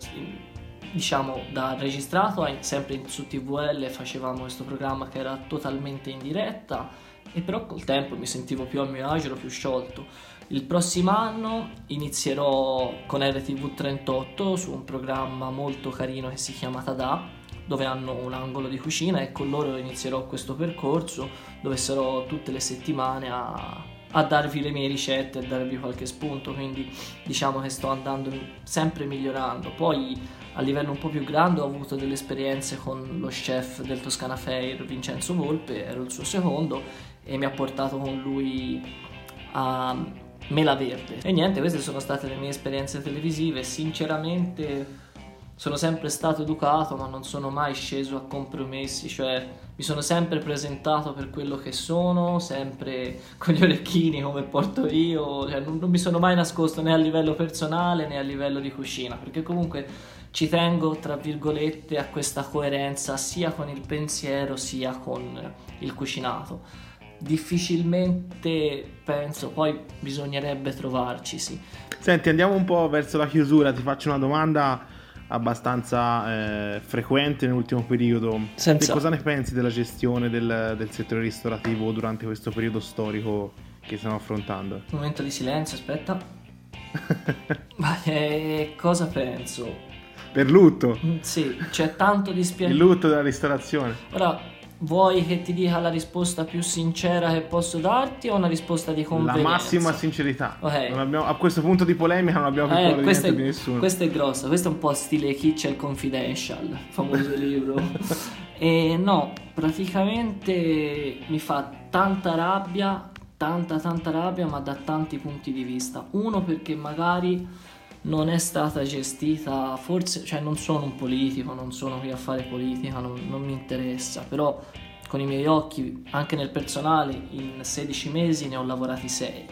diciamo da registrato sempre su TVL facevamo questo programma che era totalmente in diretta e però col tempo mi sentivo più a mio agio, ero più sciolto. Il prossimo anno inizierò con RTV 38 su un programma molto carino che si chiama Tada dove hanno un angolo di cucina e con loro inizierò questo percorso dove sarò tutte le settimane a, a darvi le mie ricette e darvi qualche spunto quindi diciamo che sto andando sempre migliorando poi a livello un po' più grande ho avuto delle esperienze con lo chef del Toscana Fair Vincenzo Volpe, ero il suo secondo e mi ha portato con lui a Mela Verde. E niente, queste sono state le mie esperienze televisive, sinceramente sono sempre stato educato, ma non sono mai sceso a compromessi, cioè mi sono sempre presentato per quello che sono, sempre con gli orecchini come porto io, cioè non, non mi sono mai nascosto né a livello personale né a livello di cucina, perché comunque ci tengo, tra virgolette, a questa coerenza sia con il pensiero sia con il cucinato. Difficilmente penso, poi bisognerebbe trovarci, sì.
Senti, andiamo un po' verso la chiusura, ti faccio una domanda abbastanza eh, frequente nell'ultimo periodo. Senza... cosa ne pensi della gestione del, del, settore ristorativo durante questo periodo storico che stiamo affrontando? Un
momento di silenzio, aspetta. Ma eh, cosa penso?
Per lutto.
Sì, c'è tanto dispiacere.
Il lutto della ristorazione.
Ora, Vuoi che ti dica la risposta più sincera che posso darti o una risposta di convenienza?
La massima sincerità. Okay. Abbiamo, a questo punto di polemica non abbiamo più eh, paura di, di nessuno.
Questa è grossa, questo è un po' stile Kitchen Confidential, famoso libro. e no, praticamente mi fa tanta rabbia, tanta tanta rabbia, ma da tanti punti di vista. Uno perché magari non è stata gestita, forse, cioè non sono un politico, non sono qui a fare politica, non, non mi interessa, però con i miei occhi, anche nel personale, in 16 mesi ne ho lavorati 6.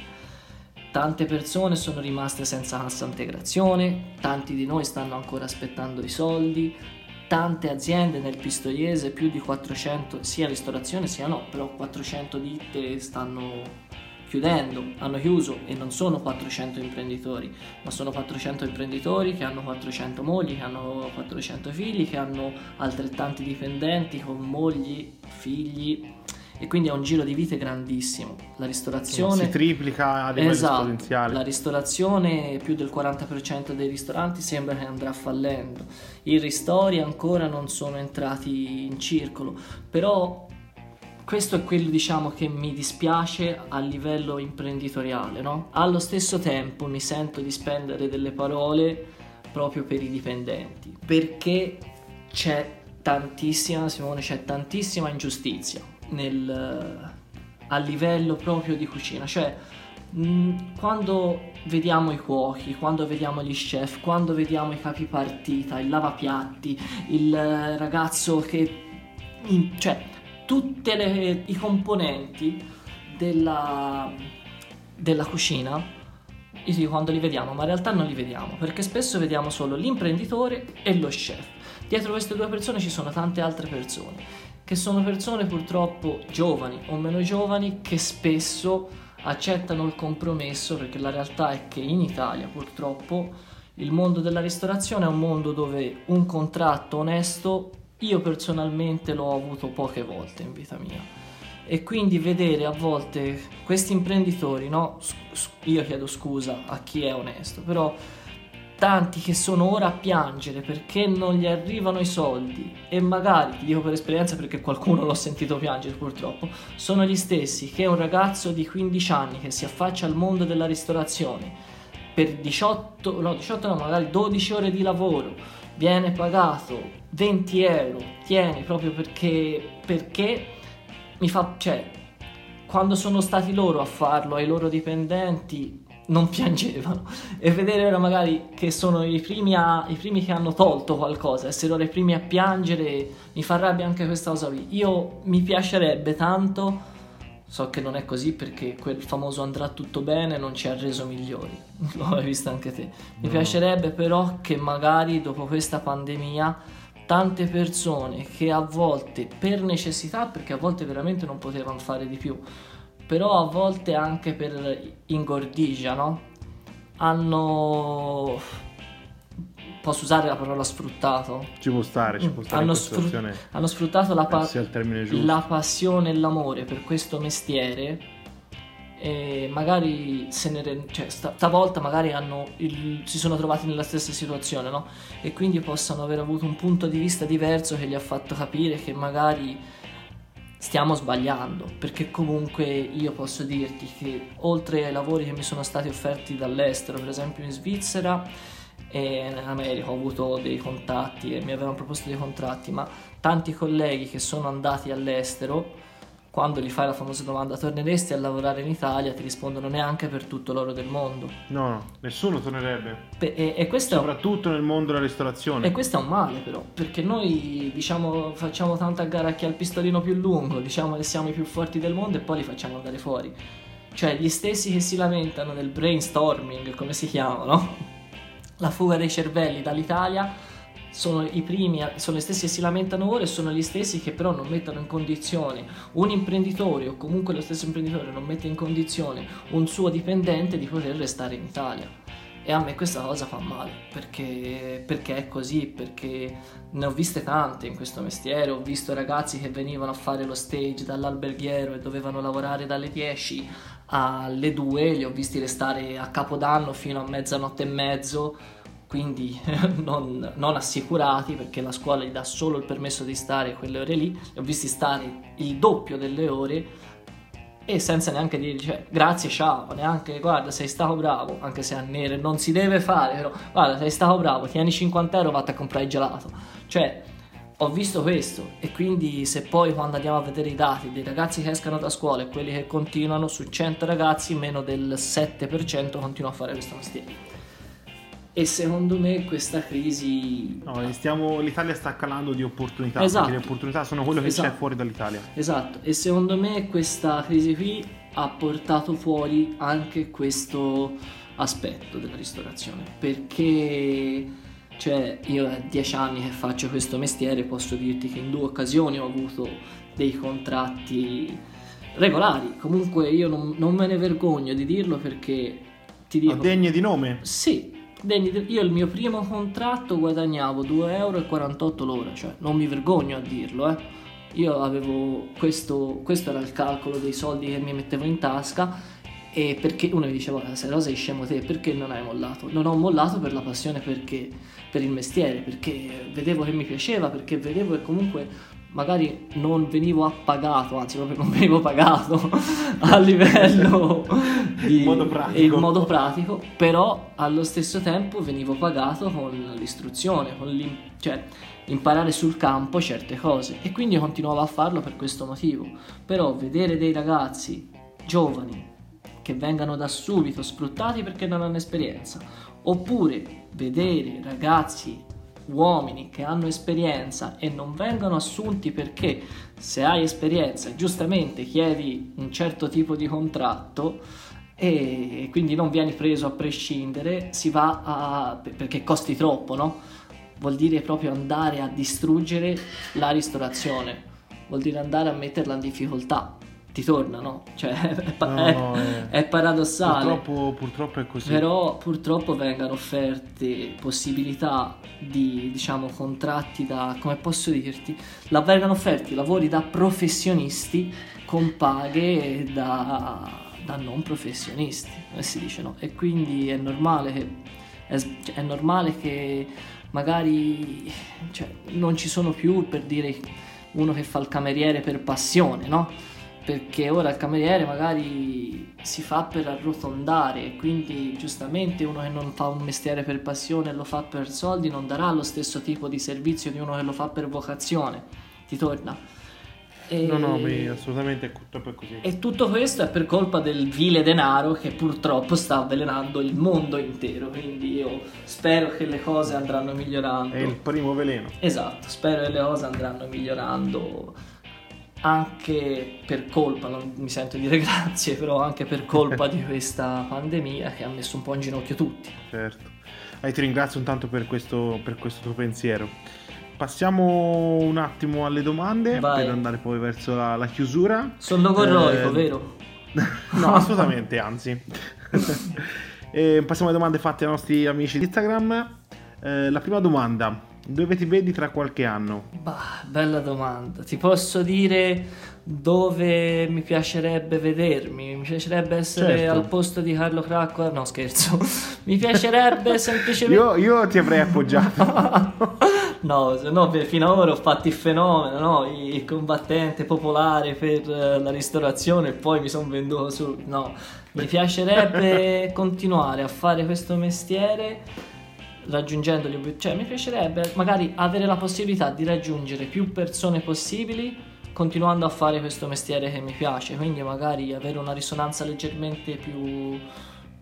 Tante persone sono rimaste senza cassa integrazione, tanti di noi stanno ancora aspettando i soldi, tante aziende nel Pistoiese, più di 400, sia ristorazione sia no, però 400 ditte stanno chiudendo, hanno chiuso e non sono 400 imprenditori, ma sono 400 imprenditori che hanno 400 mogli, che hanno 400 figli, che hanno altrettanti dipendenti con mogli, figli e quindi è un giro di vite grandissimo. La ristorazione
si triplica a livello esatto, esponenziale.
La ristorazione, più del 40% dei ristoranti sembra che andrà fallendo. I ristori ancora non sono entrati in circolo, però questo è quello diciamo che mi dispiace a livello imprenditoriale, no? Allo stesso tempo mi sento di spendere delle parole proprio per i dipendenti, perché c'è tantissima, Simone, c'è tantissima ingiustizia nel, a livello proprio di cucina, cioè quando vediamo i cuochi, quando vediamo gli chef, quando vediamo i capi partita, il lavapiatti, il ragazzo che... In, cioè, tutti i componenti della, della cucina, quando li vediamo, ma in realtà non li vediamo, perché spesso vediamo solo l'imprenditore e lo chef. Dietro queste due persone ci sono tante altre persone, che sono persone purtroppo giovani o meno giovani che spesso accettano il compromesso, perché la realtà è che in Italia purtroppo il mondo della ristorazione è un mondo dove un contratto onesto io personalmente l'ho avuto poche volte in vita mia e quindi vedere a volte questi imprenditori, no? Io chiedo scusa a chi è onesto, però tanti che sono ora a piangere perché non gli arrivano i soldi e magari, ti dico per esperienza perché qualcuno l'ho sentito piangere purtroppo, sono gli stessi che un ragazzo di 15 anni che si affaccia al mondo della ristorazione per 18, no 18 no, magari 12 ore di lavoro, viene pagato 20 euro, tieni proprio perché, perché mi fa, cioè, quando sono stati loro a farlo ai loro dipendenti non piangevano e vedere ora magari che sono i primi, a, i primi che hanno tolto qualcosa, essere ora i primi a piangere, mi fa rabbia anche questa cosa qui. Io mi piacerebbe tanto So che non è così perché quel famoso andrà tutto bene non ci ha reso migliori, lo hai visto anche te. Mi no. piacerebbe però che magari dopo questa pandemia tante persone che a volte per necessità, perché a volte veramente non potevano fare di più, però a volte anche per ingordigia, no? Hanno posso usare la parola sfruttato?
Ci può stare, ci può stare.
Hanno, sfru- hanno sfruttato la, pa-
la
passione e l'amore per questo mestiere e magari se ne re- cioè, stavolta magari hanno il- si sono trovati nella stessa situazione, no? E quindi possano aver avuto un punto di vista diverso che gli ha fatto capire che magari stiamo sbagliando, perché comunque io posso dirti che oltre ai lavori che mi sono stati offerti dall'estero, per esempio in Svizzera, e in America ho avuto dei contatti e mi avevano proposto dei contratti, ma tanti colleghi che sono andati all'estero quando gli fai la famosa domanda torneresti a lavorare in Italia ti rispondono neanche per tutto l'oro del mondo.
No, no, nessuno tornerebbe.
Pe- e, e questo è un-
Soprattutto nel mondo della ristorazione.
e questo è un male però, perché noi diciamo facciamo tanta gara a chi ha il pistolino più lungo, diciamo che siamo i più forti del mondo e poi li facciamo andare fuori. Cioè gli stessi che si lamentano del brainstorming, come si chiama, no? La fuga dei cervelli dall'Italia sono i primi, sono gli stessi che si lamentano ora e sono gli stessi che però non mettono in condizione un imprenditore o comunque lo stesso imprenditore non mette in condizione un suo dipendente di poter restare in Italia. E a me questa cosa fa male perché, perché è così, perché ne ho viste tante in questo mestiere. Ho visto ragazzi che venivano a fare lo stage dall'alberghiero e dovevano lavorare dalle 10 alle 2, li ho visti restare a capodanno fino a mezzanotte e mezzo, quindi non, non assicurati perché la scuola gli dà solo il permesso di stare quelle ore lì. Li ho visti stare il doppio delle ore e senza neanche dire cioè, grazie, ciao, neanche guarda sei stato bravo, anche se a nere non si deve fare, però guarda sei stato bravo, tieni 50 euro, vatti a comprare il gelato. Cioè, ho visto questo e quindi se poi quando andiamo a vedere i dati dei ragazzi che escano da scuola e quelli che continuano, su 100 ragazzi meno del 7% continua a fare questo mestiere. E secondo me questa crisi...
No, stiamo- l'Italia sta calando di opportunità.
Esatto.
perché Le opportunità sono quello che
Esatto.
c'è fuori dall'Italia.
Esatto, e secondo me questa crisi qui ha portato fuori anche questo aspetto della ristorazione, perché cioè, io è dieci anni che faccio questo mestiere, posso dirti che in due occasioni ho avuto dei contratti regolari, comunque io non, non me ne vergogno di dirlo perché ti dico...
Ma degne di nome?
Sì, degni di- io il mio primo contratto guadagnavo 2,48 euro l'ora, cioè non mi vergogno a dirlo, eh. Io avevo questo, questo era il calcolo dei soldi che mi mettevo in tasca e perché uno mi diceva "Guarda, se Rosa sei scemo te, perché non hai mollato? Non ho mollato per la passione perché, per il mestiere, perché vedevo che mi piaceva, perché vedevo che comunque magari non venivo appagato, anzi proprio non venivo pagato a livello di,
In modo pratico.
in modo pratico, però allo stesso tempo venivo pagato con l'istruzione, con cioè imparare sul campo certe cose e quindi continuavo a farlo per questo motivo. Però vedere dei ragazzi giovani che vengano da subito sfruttati perché non hanno esperienza, oppure vedere ragazzi uomini che hanno esperienza e non vengono assunti perché se hai esperienza giustamente chiedi un certo tipo di contratto e quindi non vieni preso a prescindere, si va a perché costi troppo, no? Vuol dire proprio andare a distruggere la ristorazione, vuol dire andare a metterla in difficoltà. Ti torna, no? Cioè, è, pa-
No, no, è-
è paradossale.
Purtroppo, purtroppo è così.
Però purtroppo vengono offerte possibilità di, diciamo, contratti da, come posso dirti, la, vengono offerti lavori da professionisti con paghe da, da non professionisti, come si dice, no? E quindi è normale che, è, cioè, è normale che magari cioè, non ci sono più, per dire, uno che fa il cameriere per passione, no? Perché ora il cameriere magari si fa per arrotondare e quindi giustamente uno che non fa un mestiere per passione e lo fa per soldi non darà lo stesso tipo di servizio di uno che lo fa per vocazione ti torna e,
No, no, beh, assolutamente è così.
e tutto questo è per colpa del vile denaro che purtroppo sta avvelenando il mondo intero quindi io spero che le cose andranno migliorando
È il primo veleno.
Esatto, spero che le cose andranno migliorando anche per colpa, non mi sento dire grazie, però anche per colpa di questa pandemia che ha messo un po' in ginocchio tutti.
Certo. Eh, ti ringrazio intanto per questo, per questo tuo pensiero. Passiamo un attimo alle domande
Vai.
per andare poi verso la, la chiusura.
Sono logorroico,
Eh,
vero?
No, assolutamente, anzi. E passiamo alle domande fatte ai nostri amici di Instagram. Eh, la prima domanda, dove ti vedi tra qualche anno?
Bah, bella domanda. Ti posso dire dove mi piacerebbe vedermi? Mi piacerebbe essere
Certo.
al posto di Carlo Cracco? No, scherzo. Mi piacerebbe semplicemente...
Io, io ti avrei appoggiato.
No, no fino ad ora ho fatto il fenomeno, no? il combattente popolare per eh, la ristorazione e poi mi sono venduto su... No, mi piacerebbe continuare a fare questo mestiere raggiungendo gli obiettivi, cioè mi piacerebbe magari avere la possibilità di raggiungere più persone possibili continuando a fare questo mestiere che mi piace, quindi magari avere una risonanza leggermente più,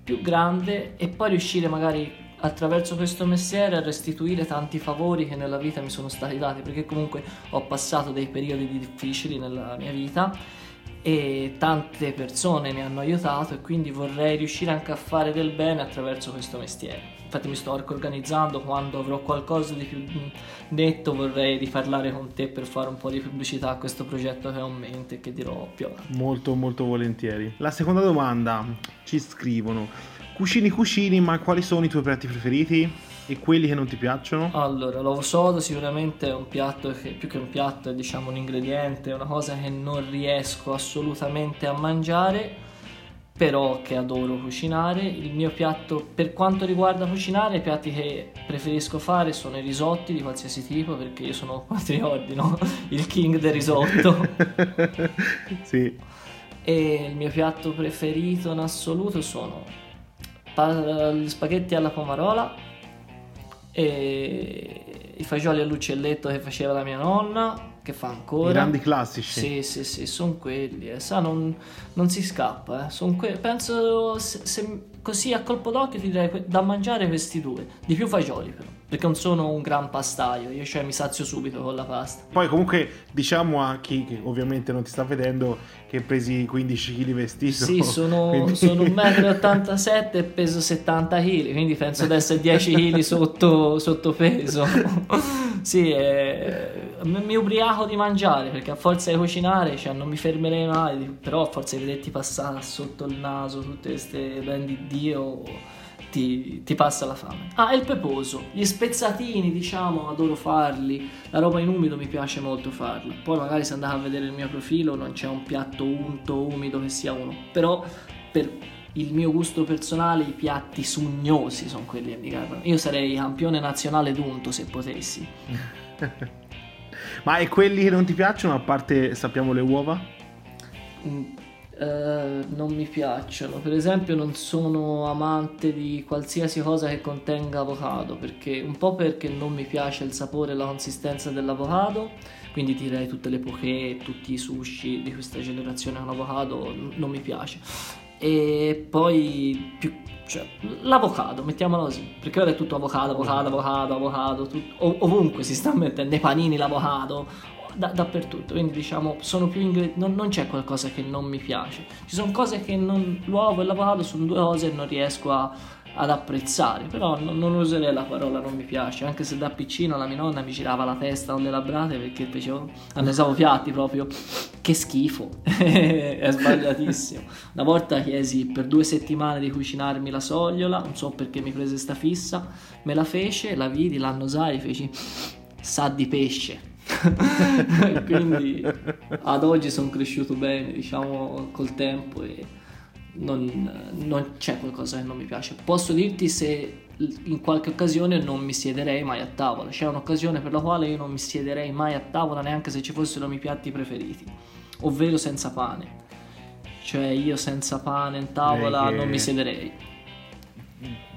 più grande e poi riuscire magari attraverso questo mestiere a restituire tanti favori che nella vita mi sono stati dati, perché comunque ho passato dei periodi difficili nella mia vita e tante persone mi hanno aiutato e quindi vorrei riuscire anche a fare del bene attraverso questo mestiere. Infatti mi sto organizzando, quando avrò qualcosa di più netto vorrei riparlare con te per fare un po' di pubblicità a questo progetto che ho in mente e che dirò più avanti.
Molto molto volentieri. La seconda domanda, ci scrivono, cucini cucini ma quali sono i tuoi piatti preferiti? E quelli che non ti piacciono?
Allora, l'uovo sodo sicuramente è un piatto che più che un piatto è diciamo un ingrediente, è una cosa che non riesco assolutamente a mangiare, però che adoro cucinare. Il mio piatto, per quanto riguarda cucinare, i piatti che preferisco fare sono i risotti di qualsiasi tipo, perché io sono, come ti ricordi, no? Il king del risotto.
sì.
E il mio piatto preferito in assoluto sono gli spaghetti alla pomarola e i fagioli all'uccelletto che faceva la mia nonna, che fa ancora.
I grandi classici.
Sì, sì, sì, sono quelli. Eh. Sa, non, non, si scappa. Eh. Que- penso se, se, così a colpo d'occhio ti direi da mangiare questi due. Di più fagioli però perché non sono un gran pastaio, io cioè mi sazio subito con la pasta.
Poi comunque diciamo a chi che ovviamente non ti sta vedendo che presi 15 kg vestito.
Sì, sono, quindi... sono 1,87 m e peso 70 kg, quindi penso di essere 10 kg sotto, sotto peso. sì, è... mi ubriaco di mangiare perché a forza di cucinare cioè, non mi fermerei mai, però a forza di vederti passare sotto il naso tutte queste ben di Dio ti, ti, passa la fame. Ah, e il peposo. Gli spezzatini, diciamo, adoro farli. La roba in umido mi piace molto farla. Poi magari se andate a vedere il mio profilo non c'è un piatto unto, umido che sia uno. Però per il mio gusto personale i piatti sugnosi sono quelli che mi garrano. Io sarei campione nazionale d'unto se potessi.
Ma e quelli che non ti piacciono, a parte sappiamo le uova?
Mm eh, non mi piacciono. Per esempio, non sono amante di qualsiasi cosa che contenga avocado, perché un po' perché non mi piace il sapore e la consistenza dell'avocado, quindi direi tutte le poké, tutti i sushi di questa generazione con avocado non mi piace. E poi più, cioè, l'avocado, mettiamolo così, perché ora è tutto avocado, avocado, avocado, avocado, tutto, ovunque si sta mettendo nei panini l'avocado, da, dappertutto. Quindi diciamo, sono più ingredienti. Non, non, c'è qualcosa che non mi piace. Ci sono cose che non. L'uovo e l'avocado sono due cose che non riesco a, ad apprezzare. Però non, non, userei la parola non mi piace. Anche se da piccino la mia nonna mi girava la testa con le labrate perché facevo. Annesavo piatti proprio. Che schifo. È sbagliatissimo. Una volta chiesi per due settimane di cucinarmi la sogliola. Non so perché mi prese sta fissa. Me la fece, la vidi, l'annusai, feci. Sa di pesce quindi ad oggi sono cresciuto bene, diciamo, col tempo e non, non, c'è qualcosa che non mi piace. Posso dirti se in qualche occasione non mi siederei mai a tavola. C'è un'occasione per la quale io non mi siederei mai a tavola neanche se ci fossero i miei piatti preferiti, ovvero senza pane. Cioè io senza pane in tavola che... non mi siederei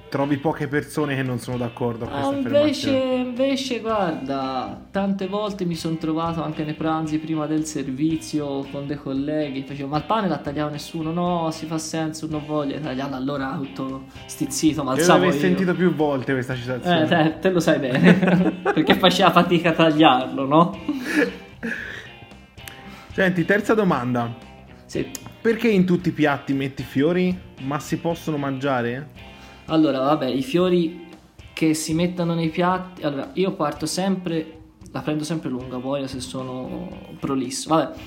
trovi poche persone che non sono d'accordo a questa
ah, invece, invece, guarda, tante volte mi sono trovato anche nei pranzi prima del servizio con dei colleghi, facevo, ma il pane l'ha tagliato nessuno? No, si fa senso, non voglio tagliarlo, allora tutto stizzito, ma alzavo io.
l'avevo sentito più volte questa citazione.
Eh, te, te lo sai bene, perché faceva fatica a tagliarlo, no?
Senti, terza domanda.
Sì.
Perché in tutti i piatti metti fiori, ma si possono mangiare?
Allora, vabbè, i fiori che si mettono nei piatti. Allora, io parto sempre. La prendo sempre lunga, poi se sono prolisso. Vabbè,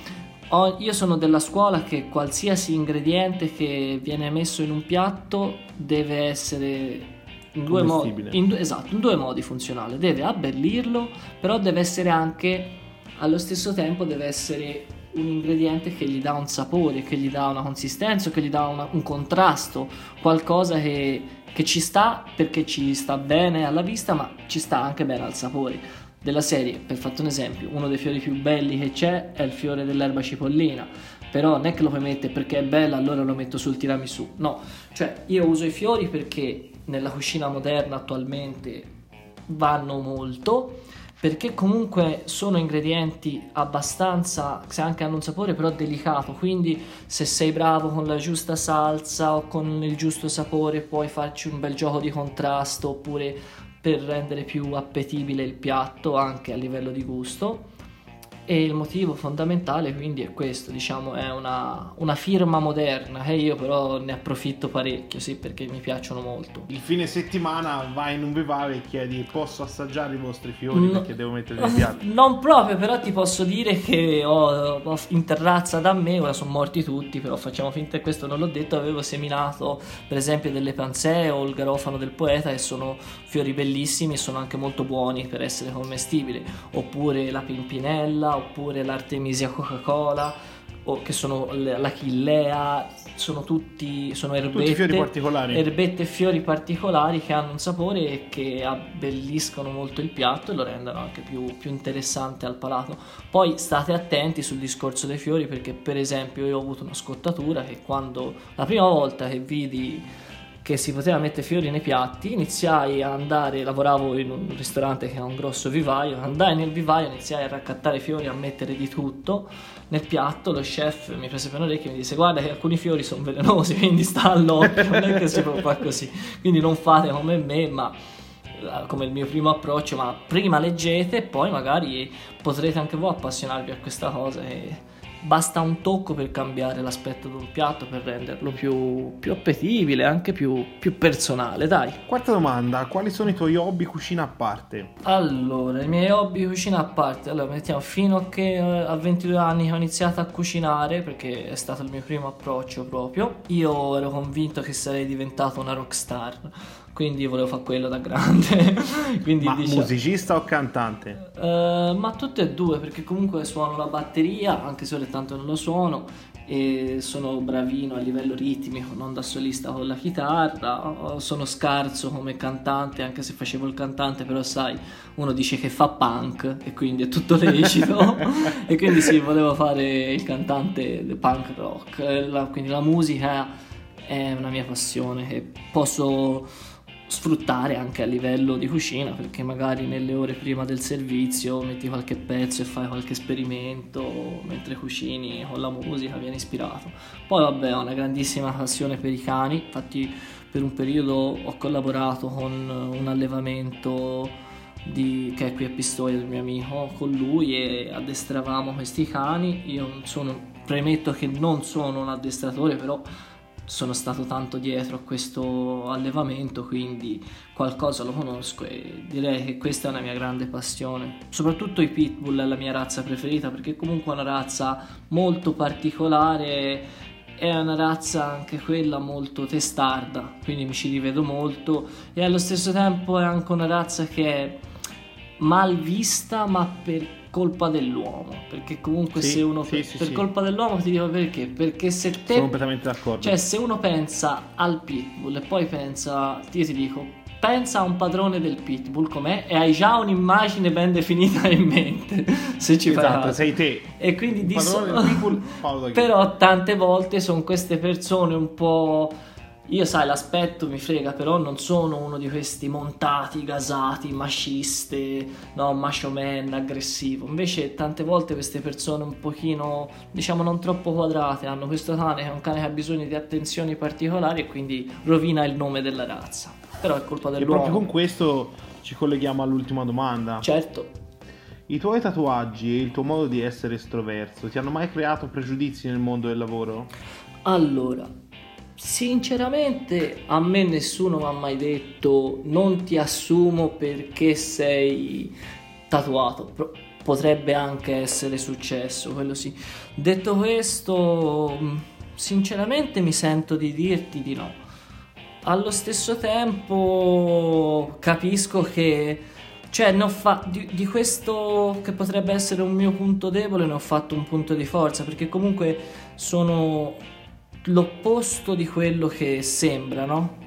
ho, io sono della scuola che qualsiasi ingrediente che viene messo in un piatto deve essere in due modi. In, esatto, in due modi funzionale. Deve abbellirlo, però deve essere anche allo stesso tempo deve essere un ingrediente che gli dà un sapore, che gli dà una consistenza, che gli dà una, un contrasto, qualcosa che che ci sta perché ci sta bene alla vista, ma ci sta anche bene al sapore. Della serie, per fatto un esempio, uno dei fiori più belli che c'è è il fiore dell'erba cipollina, però non è che lo puoi mettere perché è bella, allora lo metto sul tiramisù. No, cioè io uso i fiori perché nella cucina moderna attualmente vanno molto, perché comunque sono ingredienti abbastanza, se anche hanno un sapore però delicato, quindi se sei bravo con la giusta salsa o con il giusto sapore puoi farci un bel gioco di contrasto oppure per rendere più appetibile il piatto anche a livello di gusto e il motivo fondamentale quindi è questo, diciamo, è una, una, firma moderna e io però ne approfitto parecchio, sì, perché mi piacciono molto.
Il fine settimana vai in un vivale e chiedi posso assaggiare i vostri fiori no, perché devo metterli nei piatti?
Non proprio, però ti posso dire che ho, ho in terrazza da me, ora sono morti tutti, però facciamo finta che questo non l'ho detto, avevo seminato per esempio delle panzee o il garofano del poeta e sono fiori bellissimi e sono anche molto buoni per essere commestibili, oppure la pimpinella oppure l'Artemisia Coca-Cola o che sono la chillea, sono tutti sono erbette,
tutti fiori particolari.
erbette e fiori particolari che hanno un sapore e che abbelliscono molto il piatto e lo rendono anche più, più interessante al palato. Poi state attenti sul discorso dei fiori perché per esempio io ho avuto una scottatura che quando la prima volta che vidi che si poteva mettere fiori nei piatti, iniziai a andare, lavoravo in un ristorante che ha un grosso vivaio, andai nel vivaio, iniziai a raccattare fiori, a mettere di tutto nel piatto, lo chef mi prese per un orecchio e mi disse guarda che alcuni fiori sono velenosi, quindi sta all'occhio, non è che si può fare così, quindi non fate come me, ma eh, come il mio primo approccio, ma prima leggete e poi magari potrete anche voi appassionarvi a questa cosa e basta un tocco per cambiare l'aspetto di un piatto, per renderlo più, più appetibile, anche più, più, personale, dai.
Quarta domanda, quali sono i tuoi hobby cucina a parte?
Allora, i miei hobby cucina a parte, allora mettiamo fino a che eh, a 22 anni ho iniziato a cucinare, perché è stato il mio primo approccio proprio, io ero convinto che sarei diventato una rockstar quindi volevo fare quello da grande. quindi,
ma diciamo, musicista o cantante?
Uh, ma tutte e due, perché comunque suono la batteria, anche se ora tanto non lo suono, e sono bravino a livello ritmico, non da solista con la chitarra, sono scarso come cantante, anche se facevo il cantante, però sai, uno dice che fa punk e quindi è tutto lecito, e quindi sì, volevo fare il cantante del punk rock, la, quindi la musica è una mia passione e posso sfruttare anche a livello di cucina perché magari nelle ore prima del servizio metti qualche pezzo e fai qualche esperimento mentre cucini con la musica viene ispirato. Poi vabbè ho una grandissima passione per i cani infatti per un periodo ho collaborato con un allevamento di, che è qui a Pistoia del mio amico con lui e addestravamo questi cani. Io sono premetto che non sono un addestratore però sono stato tanto dietro a questo allevamento, quindi qualcosa lo conosco e direi che questa è una mia grande passione. Soprattutto i pitbull è la mia razza preferita perché comunque è una razza molto particolare, è una razza anche quella molto testarda, quindi mi ci rivedo molto e allo stesso tempo è anche una razza che è mal vista ma per colpa dell'uomo perché comunque sì, se uno sì, per, sì, per colpa dell'uomo ti dico perché? Perché se te
sono completamente d'accordo.
cioè se uno pensa al pitbull e poi pensa io ti dico pensa a un padrone del pitbull com'è e hai già un'immagine ben definita in mente se ci
esatto, sei te.
E quindi di so... però tante volte sono queste persone un po' Io sai, l'aspetto mi frega, però non sono uno di questi montati, gasati, maciste, no, macho man, aggressivo. Invece tante volte queste persone un pochino, diciamo, non troppo quadrate, hanno questo cane che è un cane che ha bisogno di attenzioni particolari e quindi rovina il nome della razza. Però è colpa dell'uomo.
E proprio con questo ci colleghiamo all'ultima domanda.
Certo.
I tuoi tatuaggi e il tuo modo di essere estroverso ti hanno mai creato pregiudizi nel mondo del lavoro?
Allora, Sinceramente a me nessuno mi ha mai detto non ti assumo perché sei tatuato. Potrebbe anche essere successo, quello sì. Detto questo, sinceramente mi sento di dirti di no. Allo stesso tempo capisco che cioè fa- di, di, questo che potrebbe essere un mio punto debole ne ho fatto un punto di forza perché comunque sono l'opposto di quello che sembra, no?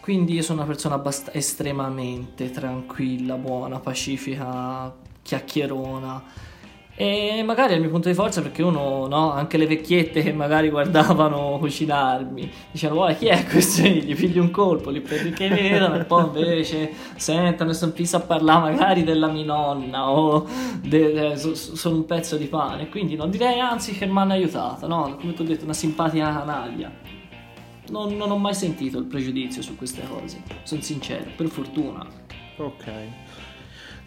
Quindi io sono una persona abbast- estremamente tranquilla, buona, pacifica, chiacchierona E magari è il mio punto di forza perché uno, no, anche le vecchiette che magari guardavano cucinarmi, dicevano, guarda chi è questo? Gli pigli un colpo, li perché vedono e poi invece sentono e sono fissa a parlare magari della mia nonna o de, so, sono un pezzo di pane. Quindi no, direi anzi che mi hanno aiutato, no? Come ti ho detto, una simpatica canaglia. Non, non ho mai sentito il pregiudizio su queste cose, sono sincero, per fortuna.
Ok.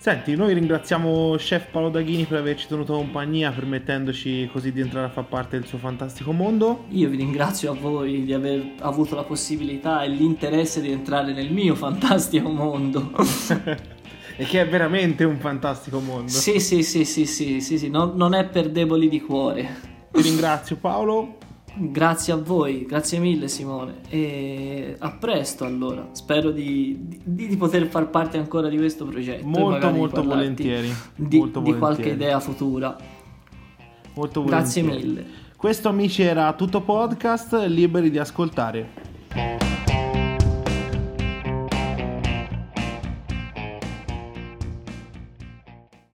Senti, noi ringraziamo chef Paolo Daghini per averci tenuto compagnia, permettendoci così di entrare a far parte del suo fantastico mondo.
Io vi ringrazio a voi di aver avuto la possibilità e l'interesse di entrare nel mio fantastico mondo.
e che è veramente un fantastico mondo.
Sì, sì, sì, sì, sì, sì, sì. Non, non è per deboli di cuore.
Ti ringrazio Paolo.
Grazie a voi, grazie mille Simone e a presto allora, spero di, di, di poter far parte ancora di questo progetto.
Molto molto volentieri.
Di,
molto
di qualche idea futura.
Molto
volentieri. Grazie
mille. Questo amici era tutto podcast, liberi di ascoltare.